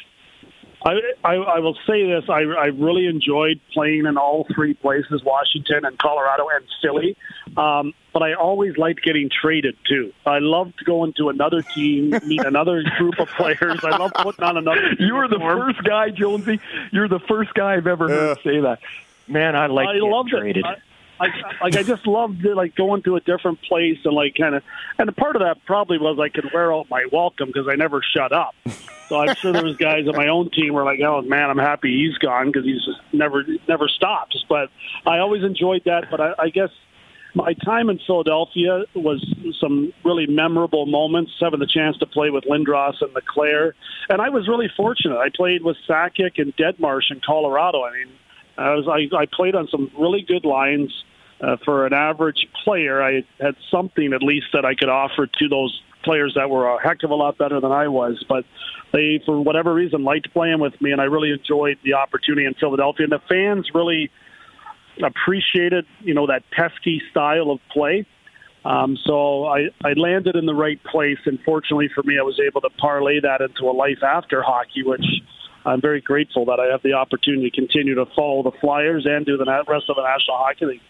I, I, I will say this: I, I really enjoyed playing in all three places, Washington and Colorado and Philly. Um, but I always liked getting traded too. I loved going to another team, [laughs] meet another group of players. I loved putting on another. You were the uniform. first guy, Jonesy. You're the first guy I've ever heard say that. Man, I like I getting loved traded. it. I, I, like I just loved it, like going to a different place and like kind of, and a part of that probably was I could wear out my welcome because I never shut up. So I'm sure there was guys on my own team were like, "Oh man, I'm happy he's gone because he's just never never stops." But I always enjoyed that. But I, I guess my time in Philadelphia was some really memorable moments. Having the chance to play with Lindros and LeClair, and I was really fortunate. I played with Sakic and Deadmarsh in Colorado. I mean, I was I, I played on some really good lines. Uh, for an average player, I had something at least that I could offer to those players that were a heck of a lot better than I was. But they, for whatever reason, liked playing with me, and I really enjoyed the opportunity in Philadelphia. And the fans really appreciated, you know, that pesky style of play. Um, so I, I landed in the right place, and fortunately for me, I was able to parlay that into a life after hockey, which I'm very grateful that I have the opportunity to continue to follow the Flyers and do the rest of the National Hockey League.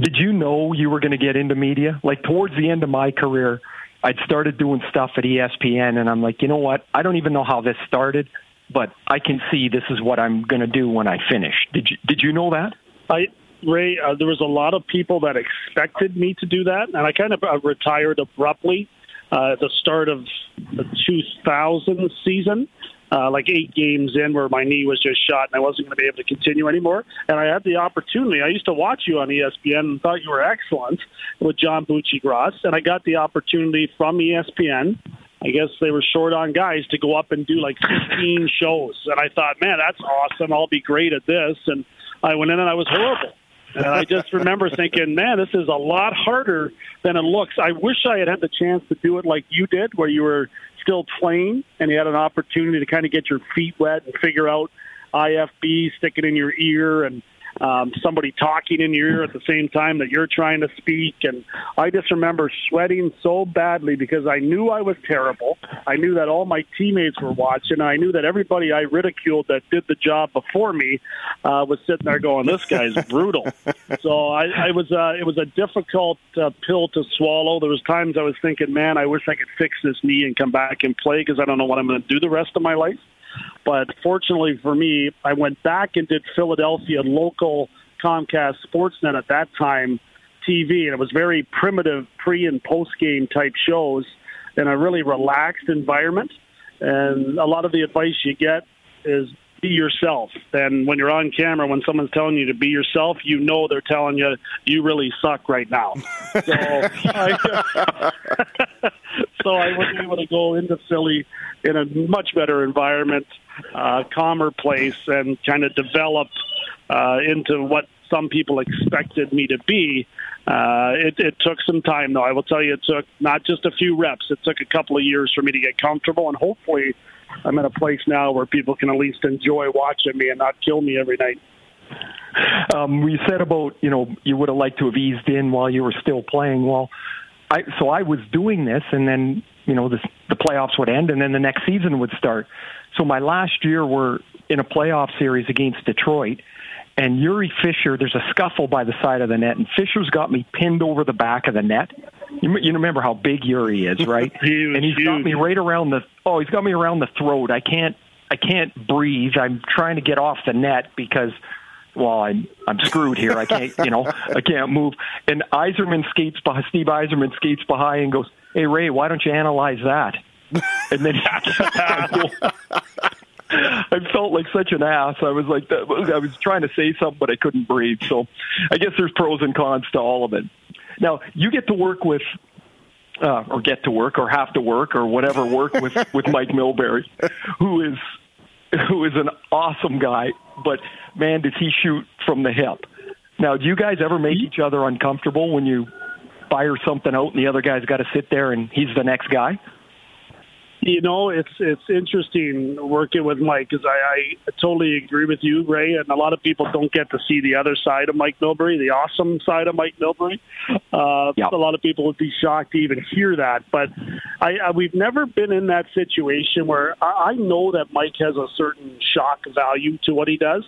Did you know you were going to get into media? Like towards the end of my career, I'd started doing stuff at ESPN, and I'm like, you know what? I don't even know how this started, but I can see this is what I'm going to do when I finish. Did you Did you know that? I Ray, uh, there was a lot of people that expected me to do that, and I kind of uh, retired abruptly uh, at the start of the 2000 season uh, like eight games in where my knee was just shot and I wasn't going to be able to continue anymore. And I had the opportunity. I used to watch you on ESPN and thought you were excellent with John Buccigross, and I got the opportunity from ESPN. I guess they were short on guys to go up and do like 15 shows. And I thought, man, that's awesome. I'll be great at this. And I went in and I was horrible. And I just remember thinking, man, this is a lot harder than it looks. I wish I had had the chance to do it like you did, where you were still playing and you had an opportunity to kind of get your feet wet and figure out IFB, stick it in your ear, and um, somebody talking in your ear at the same time that you're trying to speak. And I just remember sweating so badly because I knew I was terrible. I knew that all my teammates were watching. I knew that everybody I ridiculed that did the job before me uh, was sitting there going, "This guy's [laughs] brutal." so I, I was. Uh, it was a difficult uh, pill to swallow. There was times I was thinking, "Man, I wish I could fix this knee and come back and play because I don't know what I'm going to do the rest of my life." But fortunately for me, I went back and did Philadelphia local Comcast Sportsnet at that time TV, and it was very primitive pre and post game type shows in a really relaxed environment. And a lot of the advice you get is be yourself. And when you're on camera, when someone's telling you to be yourself, you know they're telling you you really suck right now. So [laughs] I, [laughs] so I was able to go into Philly in a much better environment, uh, calmer place, and kind of develop uh, into what some people expected me to be. Uh, it, it took some time, though. I will tell you, it took not just a few reps. It took a couple of years for me to get comfortable, and hopefully, I'm in a place now where people can at least enjoy watching me and not kill me every night. Um, you said about you know you would have liked to have eased in while you were still playing. Well, I so I was doing this, and then you know the the playoffs would end, and then the next season would start. So my last year we're in a playoff series against Detroit, and Jiri Fischer. There's a scuffle by the side of the net, and Fischer's got me pinned over the back of the net. You, you remember how big Jiri is, [laughs] right? Huge, and he's got me right around the oh, he's got me around the throat. I can't I can't breathe. I'm trying to get off the net because well, I'm I'm screwed here. I can't, you know, I can't move. And Yzerman skates by Steve Yzerman skates behind and goes, "Hey Ray, why don't you analyze that?" And then [laughs] I felt like such an ass. I was like, I was trying to say something, but I couldn't breathe. So I guess there's pros and cons to all of it. Now you get to work with. Uh, or get to work, or have to work, or whatever work with [laughs] with Mike Milbury, who is who is an awesome guy, but man, does he shoot from the hip. Now, do you guys ever make each other uncomfortable when you fire something out and the other guy's got to sit there and he's the next guy? You know, it's it's interesting working with Mike because I, I totally agree with you, Ray. And a lot of people don't get to see the other side of Mike Milbury, the awesome side of Mike Milbury. Uh, Yep. A lot of people would be shocked to even hear that. But I, I we've never been in that situation where I, I know that Mike has a certain shock value to what he does.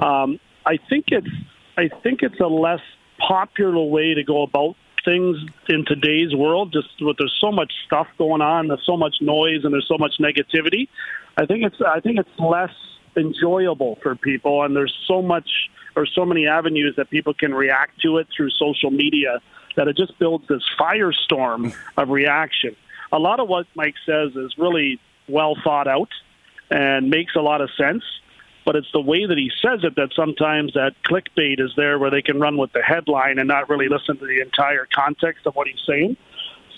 Um, I think it's I think it's a less popular way to go about things in today's world. Just with there's so much stuff going on, there's so much noise, and there's so much negativity. I think it's I think it's less enjoyable for people, and there's so much or so many avenues that people can react to it through social media that it just builds this firestorm of reaction. A lot of what Mike says is really well thought out and makes a lot of sense but it's the way that he says it that sometimes that clickbait is there where they can run with the headline and not really listen to the entire context of what he's saying.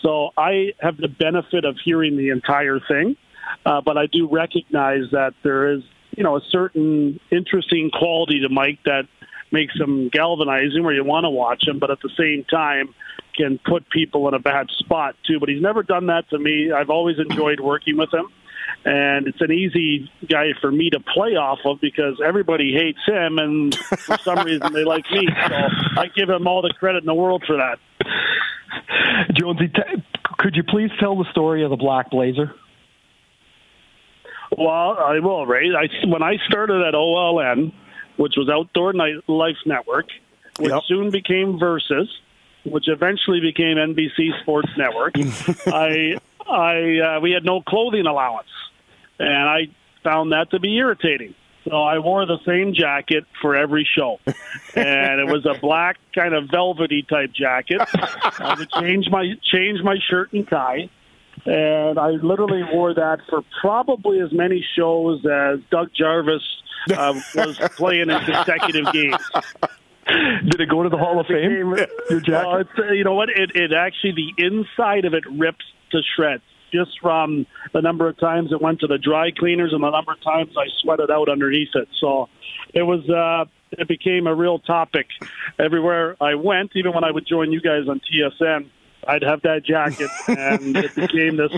So I have the benefit of hearing the entire thing, uh, but I do recognize that there is you know a certain interesting quality to Mike that makes him galvanizing where you want to watch him, but at the same time can put people in a bad spot too. But he's never done that to me. I've always enjoyed working with him and it's an easy guy for me to play off of because everybody hates him, and for some [laughs] reason they like me. So I give him all the credit in the world for that. Jonesy, t- could you please tell the story of the Black Blazer? Well, I will, Ray. I, when I started at OLN, which was Outdoor Night Life Network, which Yep. soon became Versus, which eventually became NBC Sports Network. [laughs] I, I, uh, we had no clothing allowance, and I found that to be irritating. So I wore the same jacket for every show, [laughs] and it was a black kind of velvety type jacket. [laughs] I would change my change my shirt and tie, and I literally wore that for probably as many shows as Doug Jarvis uh, was playing in consecutive games. Did it go to the Hall of Fame? Became- Your jacket? Well, it's, uh, you know what? It, it actually the inside of it rips to shreds just from the number of times it went to the dry cleaners and the number of times I sweated out underneath it. So it was uh, it became a real topic everywhere I went. Even when I would join you guys on TSN, I'd have that jacket, [laughs] and it became this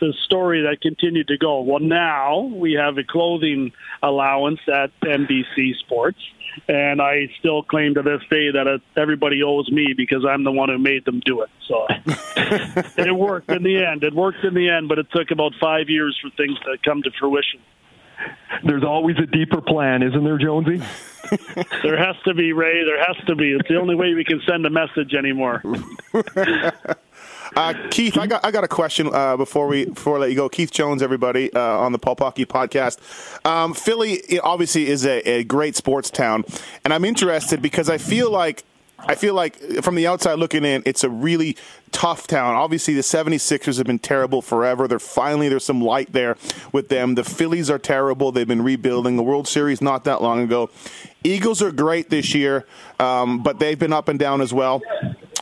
this story that continued to go. Well, now we have a clothing allowance at NBC Sports, and I still claim to this day that uh, everybody owes me because I'm the one who made them do it. So [laughs] it worked in the end. It worked in the end, but it took about five years for things to come to fruition. There's always a deeper plan, isn't there, Jonesy? [laughs] There has to be, Ray. There has to be. It's the only way we can send a message anymore. [laughs] Uh, Keith, I got I got a question uh, before we before I let you go. Keith Jones, everybody uh, on the Pulp Hockey podcast. Um, Philly obviously is a, a great sports town, and I'm interested because I feel like I feel like from the outside looking in, it's a really tough town. Obviously, the 76ers have been terrible forever. They're finally there's some light there with them. The Phillies are terrible. They've been rebuilding. The World Series not that long ago. Eagles are great this year, um, but they've been up and down as well.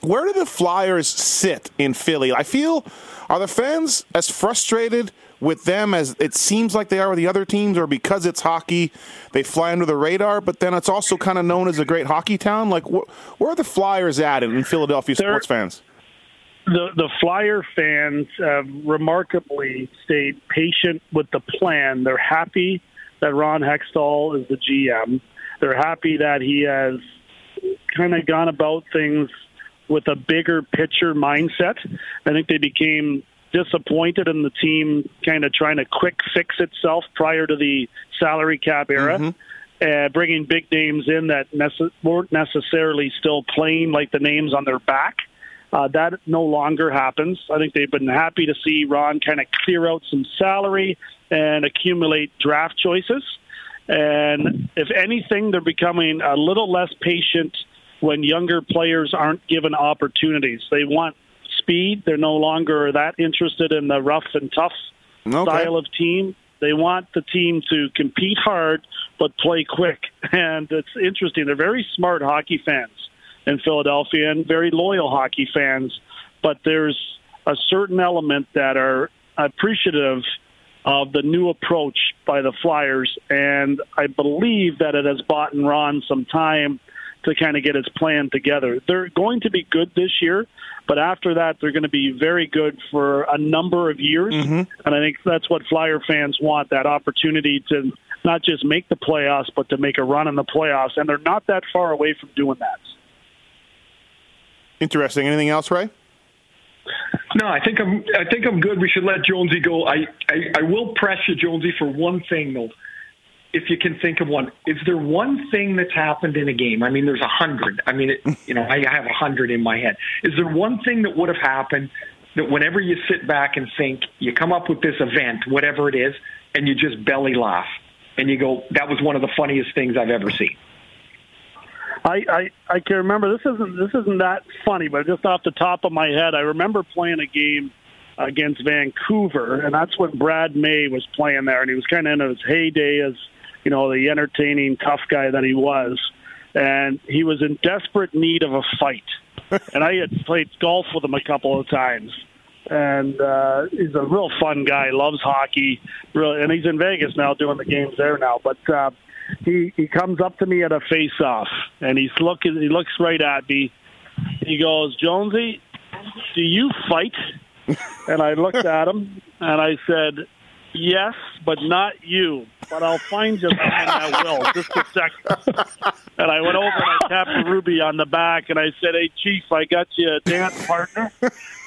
Where do the Flyers sit in Philly? I feel are the fans as frustrated with them as it seems like they are with the other teams, or because it's hockey, they fly under the radar. But then it's also kind of known as a great hockey town. Like wh- where are the Flyers at in, in Philadelphia They're- sports fans? the the Flyer fans have remarkably stayed patient with the plan. They're happy that Ron Hextall is the GM. They're happy that he has kind of gone about things with a bigger picture mindset. I think they became disappointed in the team kind of trying to quick fix itself prior to the salary cap era. Uh, bringing big names in that nece- weren't necessarily still playing like the names on their back. Uh, that no longer happens. I think they've been happy to see Ron kind of clear out some salary and accumulate draft choices. And if anything, they're becoming a little less patient when younger players aren't given opportunities. They want speed. They're no longer that interested in the rough and tough Okay. style of team. They want the team to compete hard but play quick. [laughs] And it's interesting. They're very smart hockey fans in Philadelphia and very loyal hockey fans. But there's a certain element that are appreciative of the new approach by the Flyers. And I believe that it has bought Ron some time to kind of get his plan together. They're going to be good this year, but after that, they're going to be very good for a number of years. Mm-hmm. And I think that's what Flyer fans want that opportunity to not just make the playoffs, but to make a run in the playoffs. And they're not that far away from doing that. Interesting. Anything else, Ray? No, I think I'm. I think I'm good. We should let Jonesy go. I, I, I will press you, Jonesy, for one thing though. If you can think of one, is there one thing that's happened in a game? I mean, there's a hundred. I mean, it, you know, I have a hundred in my head. Is there one thing that would have happened that whenever you sit back and think, you come up with this event, whatever it is, and you just belly laugh and you go, "That was one of the funniest things I've ever seen." I, I I can remember this isn't this isn't that funny, but just off the top of my head, I remember playing a game against Vancouver, and that's when Brad May was playing there, and he was kind of in his heyday as you know the entertaining tough guy that he was, and he was in desperate need of a fight, [laughs] and I had played golf with him a couple of times, and uh, he's a real fun guy. Loves hockey, really, and he's in Vegas now doing the games there now. But uh, he he comes up to me at a face-off, and he's looking. He looks right at me. He goes, Jonesy, do you fight? [laughs] and I looked at him and I said, Yes, but not you. But I'll find you someone that will. Just a second. And I went over and I tapped Ruby on the back and I said, Hey, Chief, I got you a dance partner.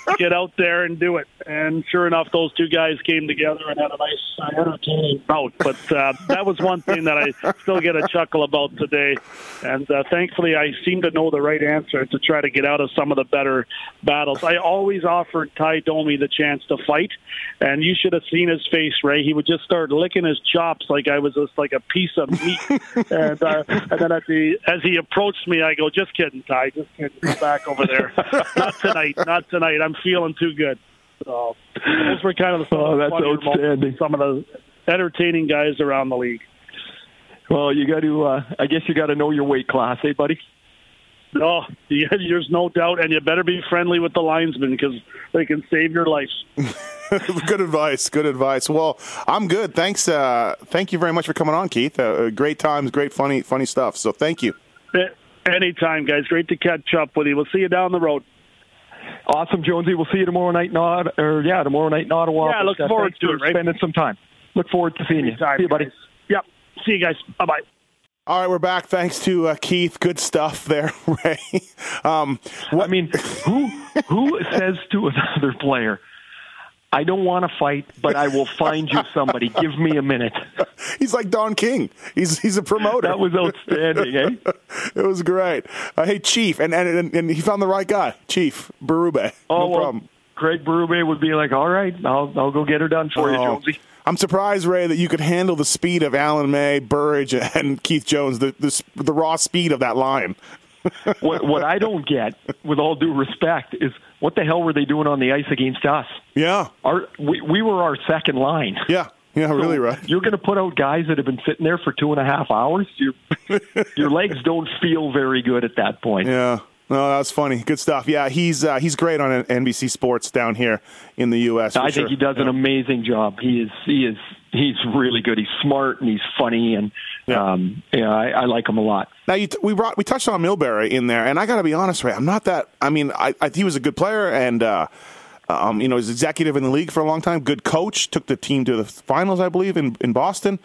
[laughs] Get out there and do it. And sure enough, those two guys came together and had a nice, uh, entertaining bout. But uh, that was one thing that I still get a chuckle about today. And uh, thankfully, I seem to know the right answer to try to get out of some of the better battles. I always offered Ty Domi the chance to fight, and you should have seen his face, Ray. He would just start licking his chops like I was just like a piece of meat. [laughs] and, uh, and then at the as he approached me, I go, "Just kidding, Ty. Just kidding. Go back over there. [laughs] not tonight. Not tonight. I'm feeling too good." So those were kind of the Oh, that's outstanding. Some of the entertaining guys around the league. Well, you got to. Uh, I guess you got to know your weight class, eh, buddy? No, [laughs] yeah, there's no doubt, and you better be friendly with the linesmen because they can save your life. [laughs] [laughs] good advice. Good advice. Well, I'm good. Thanks. Uh, thank you very much for coming on, Keith. Uh, great times, great funny, funny stuff. So thank you. Eh, Anytime, guys. Great to catch up with you. We'll see you down the road. Awesome, Jonesy. We'll see you tomorrow night in Ottawa. Or yeah, tomorrow night in Ottawa. Yeah, look But, uh, forward to it, right? Spending some time. Look forward to seeing you. Anytime, See you, buddy. guys. Yep. See you guys. Bye bye. All right, we're back. Thanks to uh, Keith. Good stuff there, [laughs] Ray. Um, what, I mean, who who says to another player, "I don't want to fight, but I will find you somebody. Give me a minute." [laughs] he's like Don King. He's he's a promoter. That was outstanding, eh? [laughs] it was great. Uh, hey, Chief, and, and and and he found the right guy, Chief Berube. Oh, no well, problem. Craig Berube would be like, "All right, I'll I'll go get her done for you, Oh. Jonesy." I'm surprised, Ray, that you could handle the speed of Alan May, Burridge, [laughs] and Keith Jones, the the, the raw speed of that line. what what I don't get, with all due respect, is what the hell were they doing on the ice against us? Yeah, Our we, we were our second line. yeah, yeah, really, So right. You're going to put out guys that have been sitting there for two and a half hours. Your [laughs] your legs don't feel very good at that point. Yeah. No, that's funny. Good stuff. Yeah, he's uh, he's great on NBC Sports down here in the U.S. I sure. think he does an amazing job. He is he is he's really good. He's smart and he's funny and Yeah. um, yeah, I, I like him a lot. Now you t- we brought we touched on Milbury in there, and I got to be honest, Ray. I'm not that. I mean, I, I he was a good player, and uh, um, you know, he's executive in the league for a long time. Good coach, took the team to the finals, I believe, in in Boston.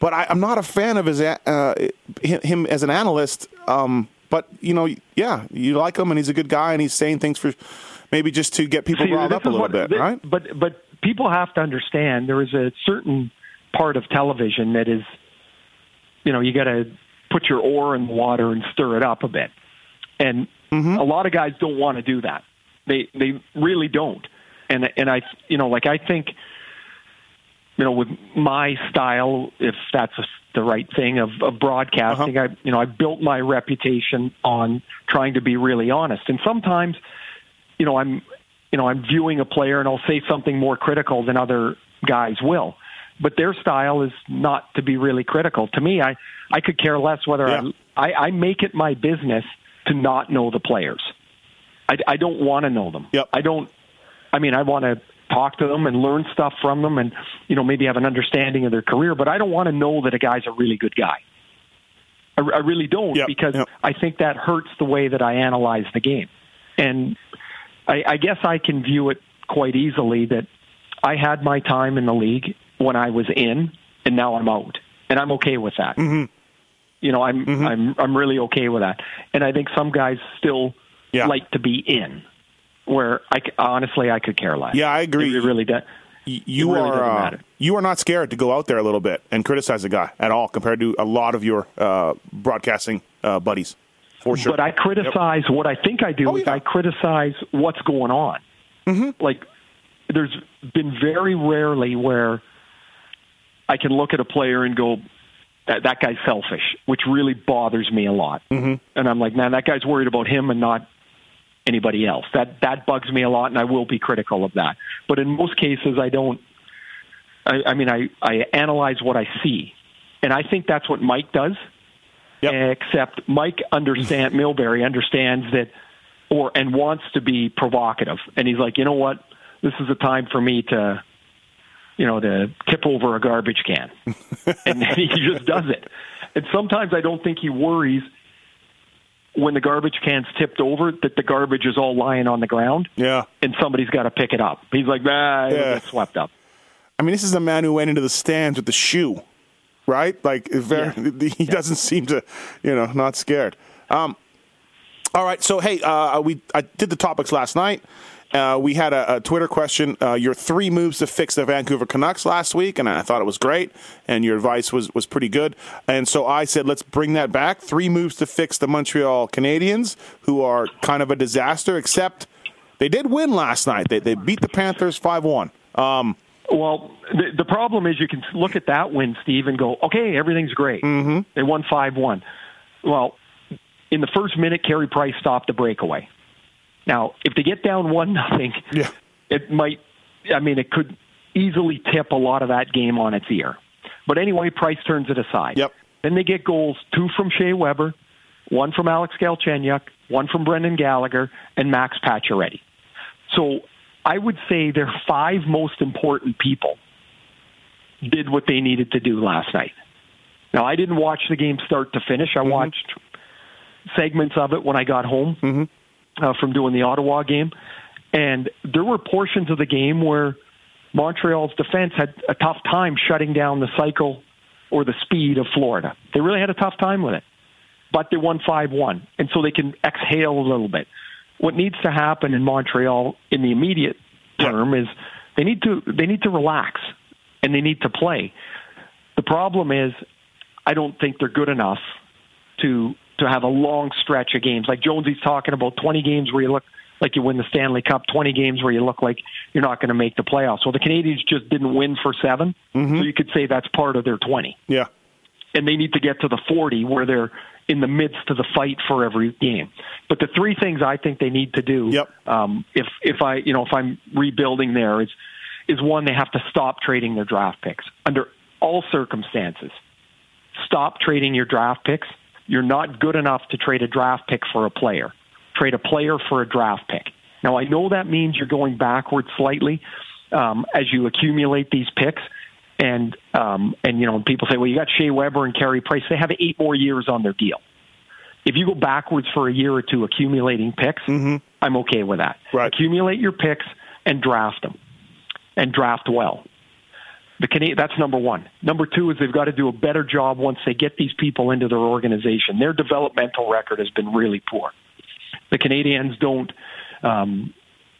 But I, I'm not a fan of his uh, him as an analyst. Um, but you know, yeah, you like him, and he's a good guy, and he's saying things for maybe just to get people See, riled up a little what- bit, thi- right? But but people have to understand there is a certain part of television that is, you know, you got to put your oar in the water and stir it up a bit, and Mm-hmm. a lot of guys don't want to do that. They they really don't, and and I you know like I think, you know, with my style, if that's a, the right thing of, of broadcasting, Uh-huh. I you know I built my reputation on trying to be really honest, and sometimes you know, I'm, you know, I'm viewing a player and I'll say something more critical than other guys will. But their style is not to be really critical. To me, I, I could care less whether Yeah. I, I, I make it my business to not know the players. I, I don't want to know them. Yep. I don't. I mean, I want to talk to them and learn stuff from them, and you know, maybe have an understanding of their career. But I don't want to know that a guy's a really good guy. I, I really don't Yep, because yep. I think that hurts the way that I analyze the game. And I, I guess I can view it quite easily that I had my time in the league when I was in, and now I'm out, and I'm okay with that. Mm-hmm. You know, I'm I'm I'm really okay with that, and I think some guys still Yeah. like to be in, where I honestly I could care less. Yeah, I agree. It really does. You really are uh, you are not scared to go out there a little bit and criticize a guy at all compared to a lot of your uh, broadcasting uh, buddies, for sure. But I criticize what I think I do Oh, is yeah. I criticize what's going on. Mm-hmm. Like there's been very rarely where I can look at a player and go, that, that guy's selfish, which really bothers me a lot. Mm-hmm. And I'm like, man, that guy's worried about him and not anybody else. That that bugs me a lot, and I will be critical of that. But in most cases, I don't. I, I mean, I I analyze what I see, and I think that's what Mike does. Yep. Except Mike understand [laughs] Milbury understands that, or and wants to be provocative, and he's like, you know what? this is a time for me to, you know, to tip over a garbage can. [laughs] and he just does it. And sometimes I don't think he worries when the garbage can's tipped over that the garbage is all lying on the ground Yeah. and somebody's got to pick it up. He's like, it'll Yeah. swept up. I mean, this is a man who went into the stands with the shoe, right? Like, very, [laughs] he doesn't seem to, you know, not scared. Um, all right, so hey, uh, we I did the topics last night. Uh, we had a, a Twitter question: uh, your three moves to fix the Vancouver Canucks last week, and I thought it was great, and your advice was was pretty good. And so I said, let's bring that back: three moves to fix the Montreal Canadiens, who are kind of a disaster. Except they did win last night; they they beat the Panthers five one. Um, Well, the, the problem is you can look at that win, Steve, and go, okay, everything's great. Mm-hmm. They won 5 1. Well, in the first minute, Carey Price stopped the breakaway. Now, if they get down 1 nothing, Yeah. it might, I mean, it could easily tip a lot of that game on its ear. But anyway, Price turns it aside. Yep. Then they get goals two from Shea Weber, one from Alex Galchenyuk, one from Brendan Gallagher, and Max Pacioretty. So I would say their five most important people did what they needed to do last night. Now, I didn't watch the game start to finish. I mm-hmm. watched segments of it when I got home mm-hmm. Uh, from doing the Ottawa game. And there were portions of the game where Montreal's defense had a tough time shutting down the cycle or the speed of Florida. They really had a tough time with it. But they won 5 1. And so they can exhale a little bit. What needs to happen in Montreal in the immediate term is they need to they need to relax and they need to play. The problem is I don't think they're good enough to to have a long stretch of games. Like Jonesy's talking about 20 games where you look like you win the Stanley Cup, 20 games where you look like you're not going to make the playoffs. Well, the Canadiens just didn't win for 7, so you could say that's part of their 20. yeah. And they need to get to the 40 where they're in the midst of the fight for every game. But the three things I think they need to do Yep. um, if if I you know if I'm rebuilding there is is one they have to stop trading their draft picks under all circumstances. Stop trading your draft picks. You're not good enough to trade a draft pick for a player. Trade a player for a draft pick. Now I know that means you're going backwards slightly um, as you accumulate these picks. And um, and you know when people say, well, you got Shea Weber and Carey Price. They have eight more years on their deal. If you go backwards for a year or two accumulating picks, I'm okay with that. Right. Accumulate your picks and draft them, and draft well. The Cana- that's number one. Number two is they've got to do a better job once they get these people into their organization. Their developmental record has been really poor. The Canadiens don't um,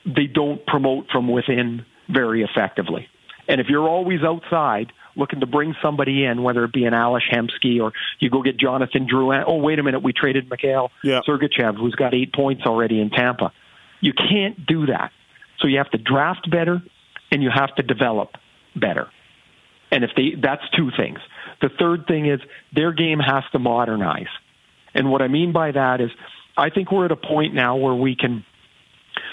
they don't promote from within very effectively. And if you're always outside looking to bring somebody in, whether it be an Ales Hemsky or you go get Jonathan Drouin, oh wait a minute, we traded Mikhail Yeah. Sergachev, who's got eight points already in Tampa. You can't do that. So you have to draft better and you have to develop better. And if they, that's two things. The third thing is their game has to modernize. And what I mean by that is I think we're at a point now where we can,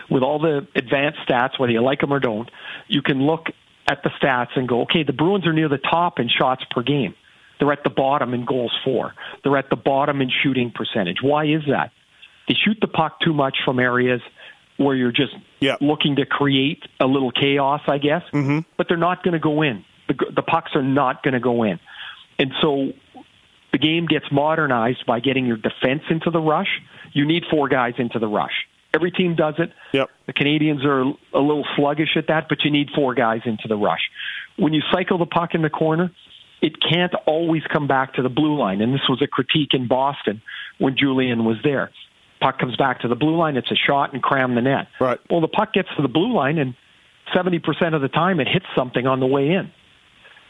with all the advanced stats, whether you like them or don't, you can look at the stats and go, okay, the Bruins are near the top in shots per game. They're at the bottom in goals for. They're at the bottom in shooting percentage. Why is that? They shoot the puck too much from areas where you're just Yeah. looking to create a little chaos, I guess. Mm-hmm. But they're not going to go in. The, the pucks are not going to go in. And so the game gets modernized by getting your defense into the rush. You need four guys into the rush. Every team does it. Yep. The Canadiens are a little sluggish at that, but you need four guys into the rush. When you cycle the puck in the corner, it can't always come back to the blue line. And this was a critique in Boston when Julien was there. Puck comes back to the blue line, it's a shot and cram the net. Right. Well, the puck gets to the blue line, and 70% of the time it hits something on the way in.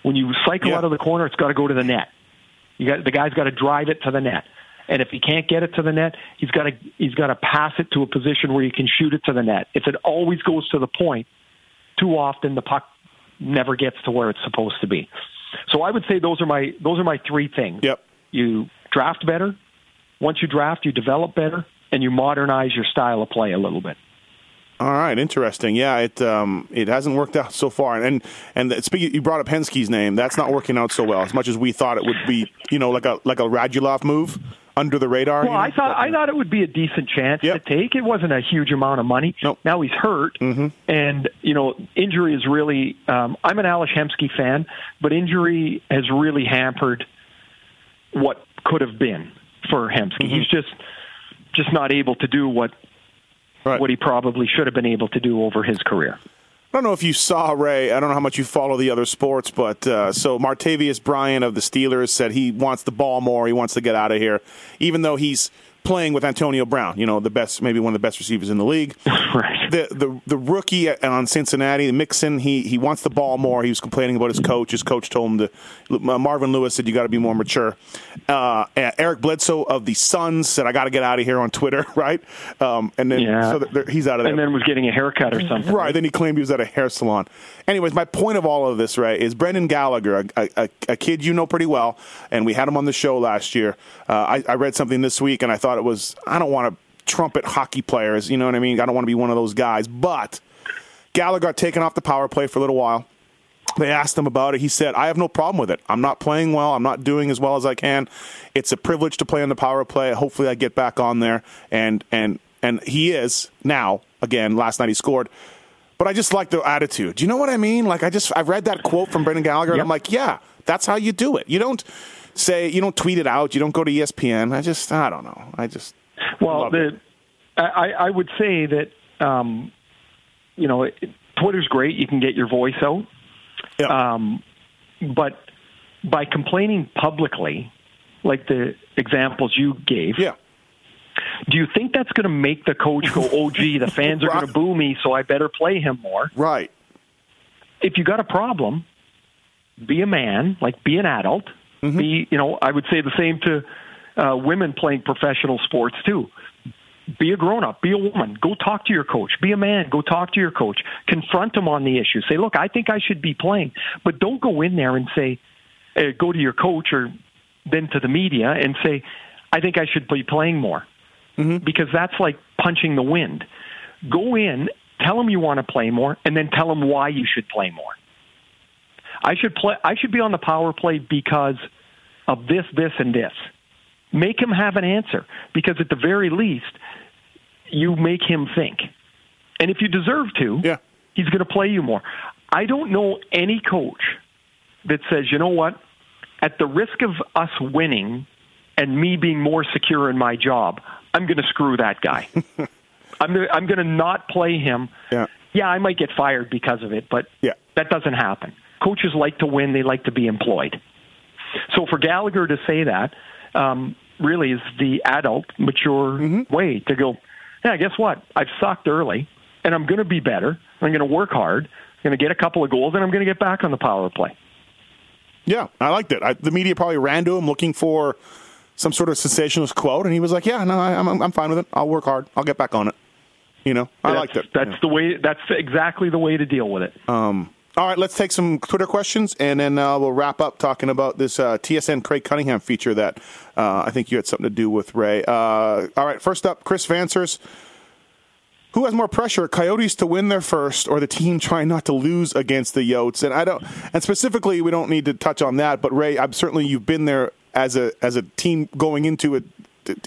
When you cycle Yeah. out of the corner, it's got to go to the net. You got the guy's got to drive it to the net, and if he can't get it to the net, he's got to he's got to pass it to a position where he can shoot it to the net. If it always goes to the point, too often the puck never gets to where it's supposed to be. So I would say those are my those are my three things. Yep. You draft better. Once you draft, you develop better, and you modernize your style of play a little bit. All right, interesting. Yeah, it um, it hasn't worked out so far, and and the, speaking, you brought up Hemsky's name. That's not working out so well as much as we thought it would be. You know, like a like a Radulov move. under the radar. Well, you know? I thought I thought it would be a decent chance Yep. to take. It wasn't a huge amount of money. Nope. Now he's hurt, Mhm. and you know injury is really. Um, I'm an Ales Hemsky fan, but injury has really hampered what could have been for Hemsky. Mm-hmm. He's just just not able to do what Right. what he probably should have been able to do over his career. I don't know if you saw Ray. I don't know how much you follow the other sports, but uh, so Martavis Bryant of the Steelers said he wants the ball more. He wants to get out of here, even though he's playing with Antonio Brown. You know, the best, maybe one of the best receivers in the league. [laughs] right. The the the rookie on Cincinnati, Mixon, he he wants the ball more. He was complaining about his coach. His coach told him to. Uh, Marvin Lewis said you got to be more mature. Uh, Eric Bledsoe of the Suns said I got to get out of here on Twitter, [laughs] right? Um, and then Yeah. so he's out of there. And then was getting a haircut or something. Right. Then he claimed he was at a hair salon. Anyways, my point of all of this, right, is Brendan Gallagher, a, a, a kid you know pretty well, and we had him on the show last year. Uh, I, I read something this week, and I thought it was, I don't want to trumpet hockey players, you know what I mean? I don't want to be one of those guys, but Gallagher got taken off the power play for a little while. They asked him about it. He said, I have no problem with it. I'm not playing well. I'm not doing as well as I can. It's a privilege to play on the power play. Hopefully I get back on there. And and and he is now, again, last night he scored. But I just like the attitude. Do you know what I mean? Like I just I read that quote from Brendan Gallagher and I'm like, yeah, that's how you do it. You don't say you don't tweet it out, you don't go to ESPN. I just I don't know. I just Well, the, I, I would say that um, you know it- Twitter's great. You can get your voice out, yeah. um, but by complaining publicly, like the examples you gave, yeah. do you think that's going to make the coach go, "Oh, gee, the fans are going [laughs] to boo me, so I better play him more"? Right. If you got a problem, be a man, like be an adult. Mm-hmm. Be, you know, I would say the same to uh, women playing professional sports too. Be a grown up. Be a woman. Go talk to your coach. Be a man. Go talk to your coach. Confront him on the issue. Say, look, I think I should be playing, but don't go in there and say, uh, go to your coach or then to the media and say, I think I should be playing more, because that's like punching the wind. Go in, tell them you want to play more, and then tell them why you should play more. I should play. I should be on the power play because of this, this, and this. Make him have an answer because at the very least, you make him think. And if you deserve to, Yeah. he's going to play you more. I don't know any coach that says, you know what, at the risk of us winning and me being more secure in my job, I'm going to screw that guy. [laughs] I'm gonna, I'm going to not play him. Yeah. Yeah, I might get fired because of it, but Yeah. that doesn't happen. Coaches like to win; they like to be employed. So for Gallagher to say that um, really is the adult, mature Mm-hmm. way to go. Yeah, guess what? I've sucked early, and I'm going to be better. I'm going to work hard. I'm going to get a couple of goals, and I'm going to get back on the power play. Yeah, I liked it. I, the media probably ran to him looking for some sort of sensationalist quote, and he was like, "Yeah, no, I, I'm I'm fine with it. I'll work hard. I'll get back on it." You know, I that's, liked it. That's Yeah. the way. That's exactly the way to deal with it. Um, all right, let's take some Twitter questions, and then uh, we'll wrap up talking about this uh, TSN Craig Cunningham feature that uh, I think you had something to do with Ray. Uh, all right, first up, Chris Vansers. Who has more pressure, Coyotes to win their first, or the team trying not to lose against the Yotes? And I don't, and specifically, we don't need to touch on that. But Ray, I'm certainly you've been there as a as a team going into a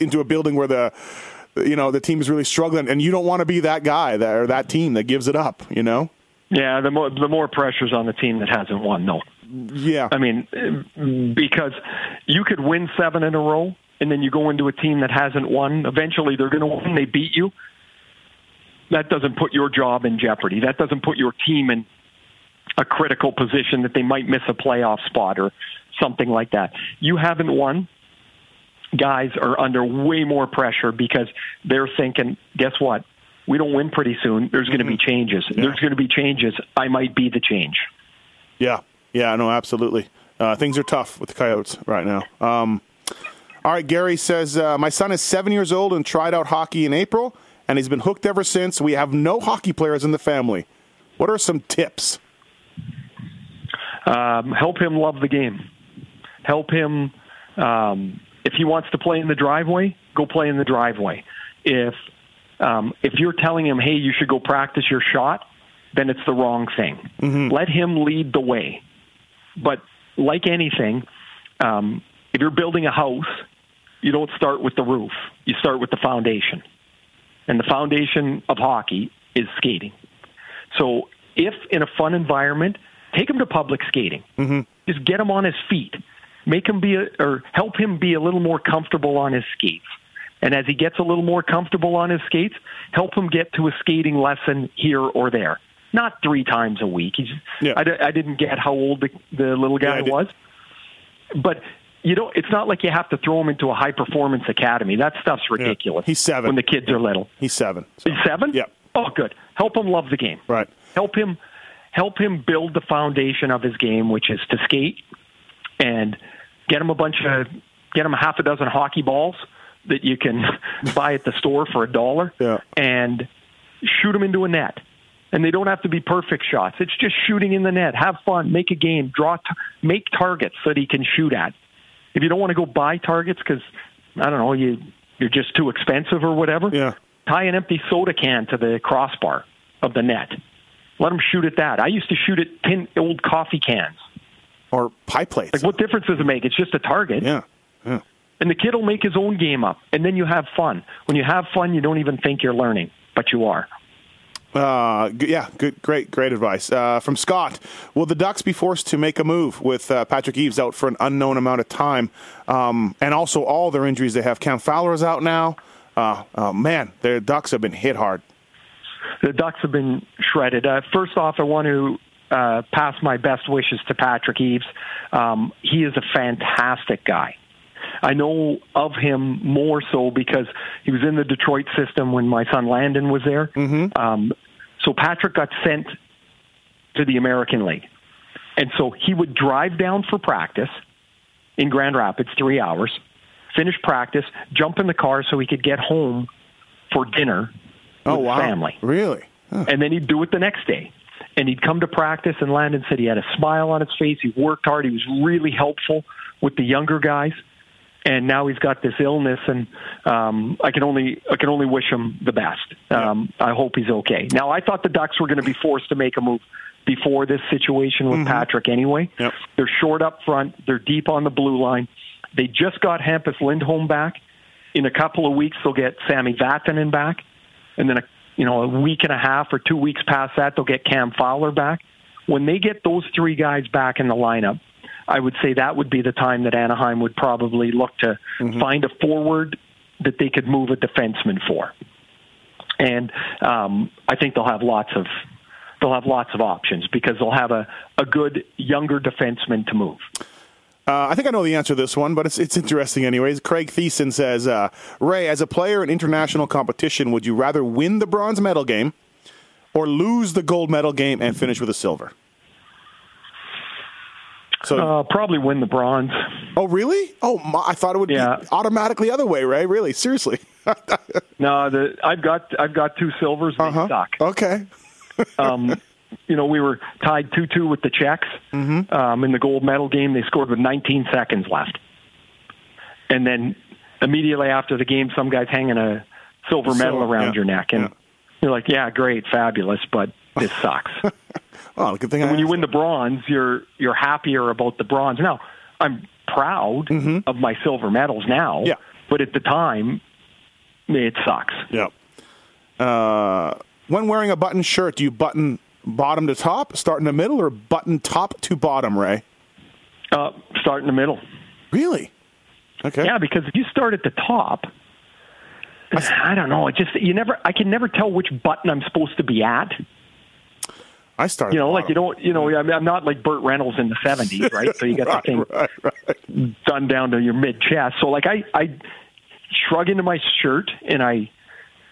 into a building where the you know the team is really struggling, and you don't want to be that guy that or that team that gives it up. You know? Yeah, the more the more pressure's on the team that hasn't won. No, Yeah. I mean, because you could win seven in a row, and then you go into a team that hasn't won. Eventually, they're going to win. They beat you. That doesn't put your job in jeopardy. That doesn't put your team in a critical position that they might miss a playoff spot or something like that. You haven't won. Guys are under way more pressure because they're thinking, guess what? We don't win pretty soon. There's going to be changes. There's going to be changes. I might be the change. Yeah, yeah, no, absolutely. Uh, things are tough with the Coyotes right now. Um, all right, Gary says uh, my son is seven years old and tried out hockey in April, and he's been hooked ever since. We have no hockey players in the family. What are some tips? um, help him love the game. Help him. Um, if he wants to play in the driveway, go play in the driveway. If um, if you're telling him, hey, you should go practice your shot, then it's the wrong thing. Let him lead the way. But like anything, um, if you're building a house you don't start with the roof. You start with the foundation. And the foundation of hockey is skating. So if in a fun environment, take him to public skating. Mm-hmm. Just get him on his feet. Make him be a, or help him be a little more comfortable on his skates. And as he gets a little more comfortable on his skates, help him get to a skating lesson here or there. Not three times a week. He's, Yeah. I, I didn't get how old the, the little guy did- was but you don't it's not like you have to throw him into a high performance academy that stuff's ridiculous He's seven. when the kids are little He's seven. so- he's seven Yep. oh good help him love the game Right. help him help him build the foundation of his game which is to skate and get him a bunch of get him a half a dozen hockey balls that you can [laughs] buy at the store for a dollar Yeah. and shoot them into a net and they don't have to be perfect shots. It's just shooting in the net. Have fun, make a game, draw, t- make targets that he can shoot at. If you don't want to go buy targets because I don't know you you're just too expensive or whatever, Yeah. tie an empty soda can to the crossbar of the net. Let him shoot at that. I used to shoot at tin old coffee cans. Or pie plates. Like, what difference does it make? It's just a target. yeah. Yeah. And the kid will make his own game up, and then you have fun. When you have fun, you don't even think you're learning, but you are. Uh, yeah, good, great, great advice uh, from Scott. Will the Ducks be forced to make a move with uh, Patrick Eaves out for an unknown amount of time, um, and also all their injuries they have? Cam Fowler is out now. Uh, uh, man, their Ducks have been hit hard. the Ducks have been shredded. Uh, first off, I want to uh, pass my best wishes to Patrick Eaves. Um, he is a fantastic guy. I know of him more so because he was in the Detroit system when my son Landon was there. Mm-hmm. Um, so Patrick got sent to the American League. And so he would drive down for practice in Grand Rapids, three hours, finish practice, jump in the car so he could get home for dinner Oh with his wow, family really? Huh. and then he'd do it the next day. And he'd come to practice, and Landon said he had a smile on his face. He worked hard. He was really helpful with the younger guys. And now he's got this illness, and um, I can only I can only wish him the best. Um, I hope he's okay. Now, I thought the Ducks were going to be forced to make a move before this situation with Patrick. Anyway, Yep. they're short up front. They're deep on the blue line. They just got Hampus Lindholm back. In a couple of weeks, they'll get Sami Vatanen back and then a you know a week and a half or two weeks past that they'll get Cam Fowler back. When they get those three guys back in the lineup, I would say that would be the time that Anaheim would probably look to find a forward that they could move a defenseman for. And um, I think they'll have lots of they'll have lots of options because they'll have a, a good younger defenseman to move. Uh, I think I know the answer to this one, but it's it's interesting anyways. Craig Thiessen says, uh, Ray, as a player in international competition, would you rather win the bronze medal game or lose the gold medal game and finish with a silver? So, Uh, probably win the bronze. oh really? Oh, my, I thought it would Yeah. be automatically other way, Ray. Really, seriously? [laughs] No, the I've got I've got two silvers. They Uh-huh. suck. Okay. [laughs] um, you know, we were tied 2 2 with the Czechs Mm-hmm. um, in the gold medal game. They scored with 19 seconds left. And then immediately after the game, some guy's hanging a silver So, medal around yeah, your neck. And yeah. you're like, yeah, great, fabulous, but this sucks. [laughs] Oh, good thing I when you win the bronze, you're you're happier about the bronze. Now, I'm proud of my silver medals now, Mm-hmm. Yeah. but at the time, it sucks. Yeah. Uh, when wearing a button shirt, do you button bottom to top, start in the middle, or button top to bottom, Ray? Uh, start in the middle. Really? Okay. Yeah, because if you start at the top, I don't know. It just you never. I can never tell which button I'm supposed to be at. I started. You know, like you don't. You know, I mean, I'm not like Burt Reynolds in the '70s, right? So you got [laughs] right, the thing right, right. done down to your mid chest. So like I, I shrug into my shirt and I, you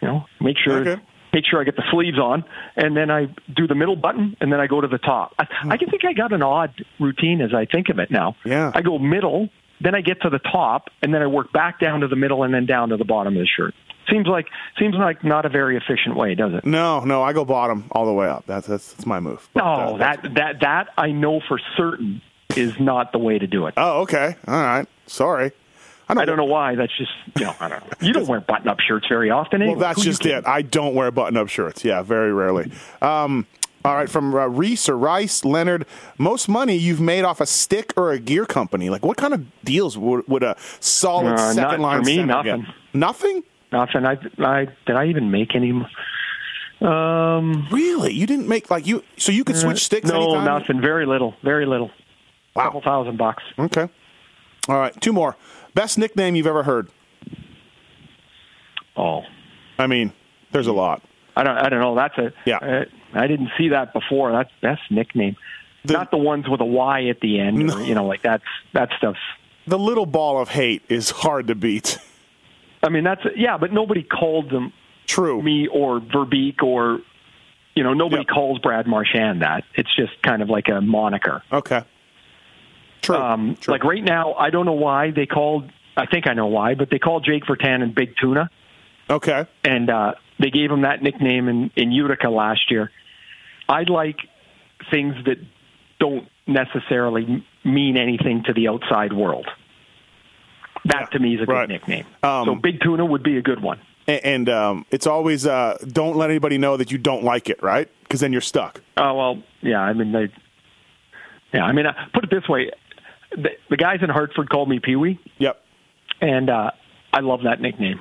know, make sure. Okay. Make sure I get the sleeves on, and then I do the middle button, and then I go to the top. I, I hmm. can think I got an odd routine as I think of it now. Yeah. I go middle, then I get to the top, and then I work back down to the middle, and then down to the bottom of the shirt. Seems like seems like not a very efficient way, does it? No, no, I go bottom all the way up. That's that's, that's my move. But, No, uh, that that that I know for certain is not the way to do it. Oh, okay. All right. Sorry. I don't, I don't know why. That's just you know I don't know. You don't wear button-up shirts very often. Well, that's Who just it. I don't wear button-up shirts. Yeah, very rarely. Um, All right, from uh, Reese or Rice, Leonard, most money you've made off a stick or a gear company. Like, what kind of deals would, would a solid Uh, second line for me, nothing. get? Nothing? Nothing. I, I did I even make any? Um, Really? You didn't make like you? So you could switch sticks? no, anytime? nothing. Very little. Very little. Wow. Couple thousand bucks. Okay. All right, two more. Best nickname you've ever heard? Oh, I mean, there's a lot. I don't. I don't know. That's a. Yeah. I didn't see that before. That's best nickname. The- Not the ones with a Y at the end. Or, you know, like that's that stuff. The little ball of hate is hard to beat. I mean, that's yeah. But nobody called them True. me or Verbeek or you know nobody Yep. calls Brad Marchand that. It's just kind of like a moniker. Okay. True. Um, True. Like right now, I don't know why they called. I think I know why, but they called Jake Virtanen and Big Tuna, okay. and uh, they gave him that nickname in, in Utica last year. I like things that don't necessarily mean anything to the outside world. That Yeah, to me is a good right. nickname. Um, so Big Tuna would be a good one. And, and um, it's always uh, don't let anybody know that you don't like it, right? Because then you're stuck. Oh well, yeah. I mean, they. Yeah, I mean, uh, put it this way: the, the guys in Hartford called me Pee Wee, Yep. and uh, I love that nickname.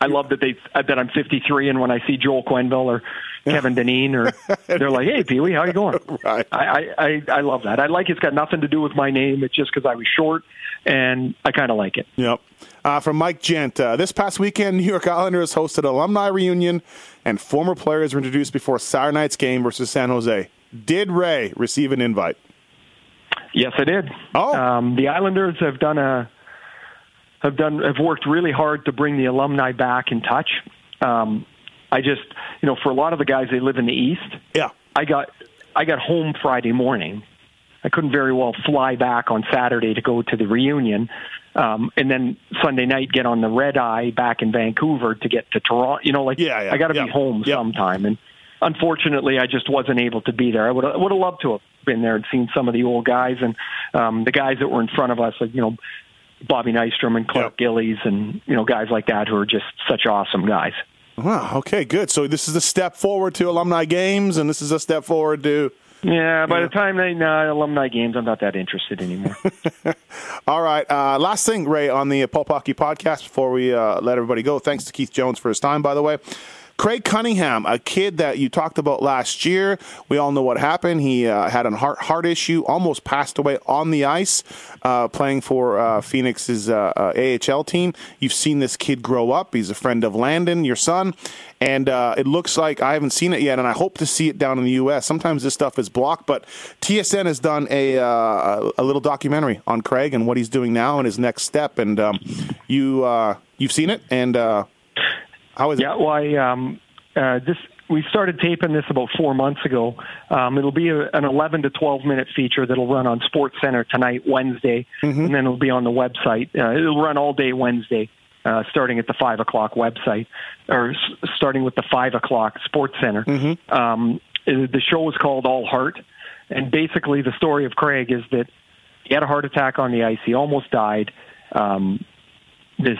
I love that they that I'm 53, and when I see Joel Quenneville or Kevin Dineen, or [laughs] they're like, "Hey, Pee Wee, how you going?" Right. I, I I I love that. I like it's got nothing to do with my name. It's just because I was short, and I kind of like it. Yep. Uh, from Mike Gent, uh, this past weekend, [laughs] New York Islanders hosted an alumni reunion, and former players were introduced before Saturday night's game versus San Jose. Did Ray receive an invite? Yes, I did. Oh. um, the Islanders have done a have done have worked really hard to bring the alumni back in touch. Um, I just, you know, for a lot of the guys, they live in the East. Yeah. I got I got home Friday morning. I couldn't very well fly back on Saturday to go to the reunion, um, and then Sunday night get on the red eye back in Vancouver to get to Toronto. You know, like Yeah, yeah, I got to yeah, be home yeah. sometime, and unfortunately, I just wasn't able to be there. I would would have loved to have been there and seen some of the old guys and um, the guys that were in front of us, like you know. Bobby Nystrom and Clark Yep. Gillies and you know guys like that who are just such awesome guys. Wow. Okay. Good. So this is a step forward to alumni games, and this is a step forward to. Yeah, by Yeah. the time they uh, alumni games, I'm not that interested anymore. [laughs] All right. Uh, last thing, Ray, on the Pulp Hockey podcast before we uh, let everybody go. Thanks to Keith Jones for his time, by the way. Craig Cunningham, a kid that you talked about last year. We all know what happened. He uh, had a heart heart issue, almost passed away on the ice, uh, playing for uh, Phoenix's uh, uh, AHL team. You've seen this kid grow up. He's a friend of Landon, your son, and uh, it looks like I haven't seen it yet, and I hope to see it down in the U.S. Sometimes this stuff is blocked, but TSN has done a a little documentary on Craig and what he's doing now and his next step. And um, you you've seen it, and how is Yeah, it? well, I, um, uh, this we started taping this about four months ago. Um, it'll be a, an 11 to 12 minute feature that'll run on Sports Center tonight, Wednesday, and then it'll be on the website. Uh, it'll run all day Wednesday, uh, starting at the five o'clock website, or s- starting with the five o'clock Sports Center. Um, uh, the show is called All Heart, and basically the story of Craig is that he had a heart attack on the ice. He almost died. Um, this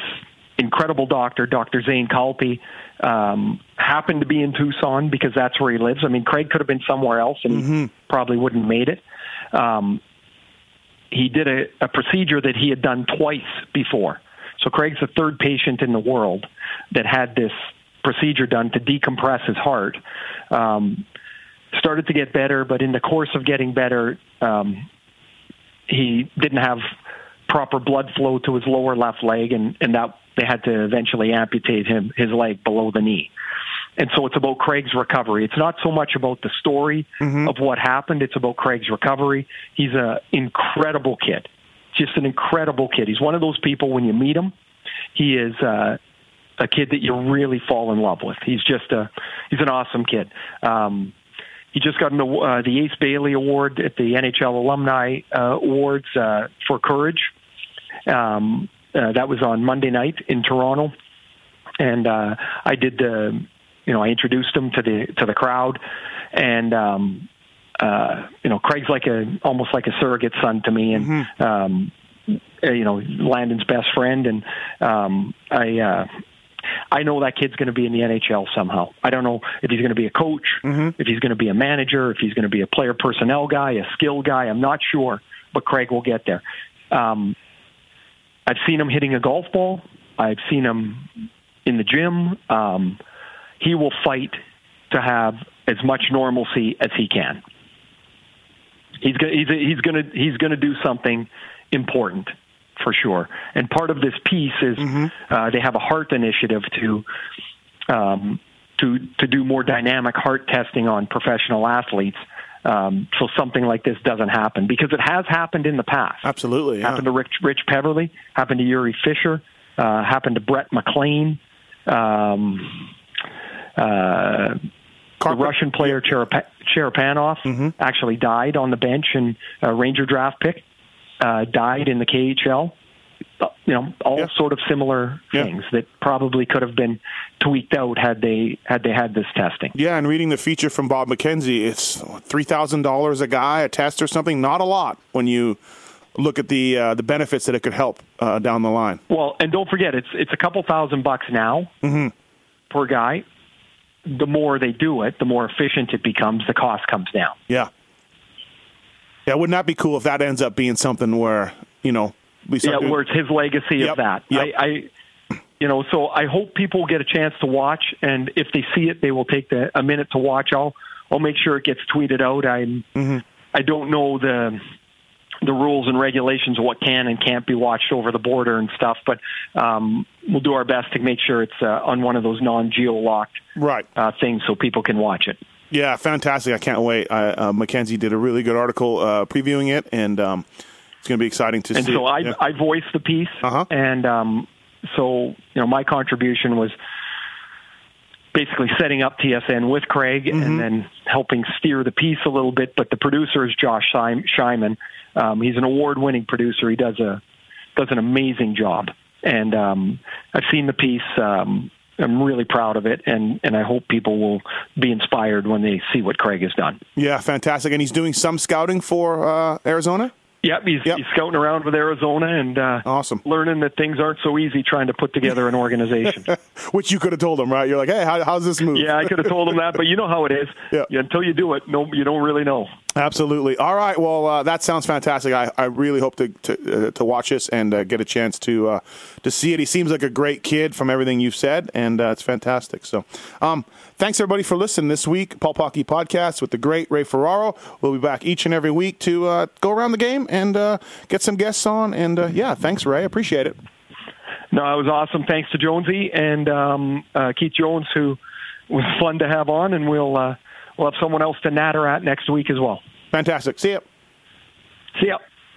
incredible doctor, Dr. Zain Khalpey, um, happened to be in Tucson because that's where he lives. I mean, Craig could have been somewhere else and he probably wouldn't have made it. Um, he did a, a procedure that he had done twice before. So Craig's the third patient in the world that had this procedure done to decompress his heart. Um, started to get better, but in the course of getting better, um, he didn't have proper blood flow to his lower left leg, and, and that they had to eventually amputate him his leg below the knee. And so it's about Craig's recovery. It's not so much about the story of what happened. It's about Craig's recovery. He's an incredible kid, just an incredible kid. He's one of those people when you meet him, he is uh, a kid that you really fall in love with. He's just a he's an awesome kid. Um, he just got an, uh, the Ace Bailey Award at the NHL Alumni uh, Awards uh, for courage. Um, uh, that was on Monday night in Toronto, and uh, I did the, you know, I introduced him to the to the crowd, and um, uh, you know, Craig's like a almost like a surrogate son to me, and um, uh, you know, Landon's best friend, and um, I. Uh, I know that kid's going to be in the NHL somehow. I don't know if he's going to be a coach, if he's going to be a manager, if he's going to be a player personnel guy, a skill guy. I'm not sure, but Craig will get there. Um, I've seen him hitting a golf ball. I've seen him in the gym. Um, he will fight to have as much normalcy as he can. He's go- he's he's going to he's going to do something important for sure. And part of this piece is uh, they have a heart initiative to um, to to do more dynamic heart testing on professional athletes. Um, so something like this doesn't happen because it has happened in the past. Absolutely, yeah. Happened to Rich, Rich Peverley. Happened to Jiri Fischer. Uh, happened to Brett McLean. Um, uh, the Russian player Cherep- Cherepanov Mm-hmm. actually died on the bench and a Ranger draft pick uh, died in the KHL. Uh, You know, all sort of similar things that probably could have been tweaked out had they had they had this testing. Yeah, and reading the feature from Bob McKenzie, it's three thousand dollars a guy, a test or something. Not a lot when you look at the uh, the benefits that it could help uh, down the line. Well, and don't forget, it's it's a couple thousand bucks now per guy. The more they do it, the more efficient it becomes. The cost comes down. Yeah, yeah. Wouldn't that be cool if that ends up being something where you know we yeah, doing- where it's his legacy Yep, of that. yep. I, I, you know, so I hope people get a chance to watch, and if they see it, they will take the, a minute to watch. I'll, I'll make sure it gets tweeted out. I'm, Mm-hmm. I don't know the, the rules and regulations of what can and can't be watched over the border and stuff, but um, we'll do our best to make sure it's uh, on one of those non-geo locked right uh, things so people can watch it. Yeah, fantastic! I can't wait. I, uh, Mackenzie did a really good article uh, previewing it, and um, it's going to be exciting to and see. so it. I Yeah. I voiced the piece, and um, so you know my contribution was basically setting up TSN with Craig and then helping steer the piece a little bit. But the producer is Josh Shyman. Um, he's an award-winning producer. He does a does an amazing job, and um, I've seen the piece. Um, I'm really proud of it, and, and I hope people will be inspired when they see what Craig has done. yeah, fantastic. And he's doing some scouting for uh, Arizona. Yep, he's, he's scouting around with Arizona and uh, awesome. learning that things aren't so easy trying to put together an organization. [laughs] Which you could have told him, right? You're like, hey, how, how's this move? yeah, I could have told him that, but you know how it is. [laughs] Yeah. Until you do it, no, you don't really know. Absolutely. All right. Well, uh, that sounds fantastic. I, I really hope to to, uh, to watch this and uh, get a chance to uh, to see it. He seems like a great kid from everything you've said, and uh, it's fantastic. So, um, thanks everybody for listening this week. Pulp Hockey Podcast with the great Ray Ferraro. We'll be back each and every week to uh, go around the game and uh, get some guests on. And uh, yeah, thanks, Ray. Appreciate it. No, it was awesome. Thanks to Jonesy and um, uh, Keith Jones, who was [laughs] fun to have on, and we'll uh, we'll have someone else to natter at next week as well. Fantastic. See ya. See ya.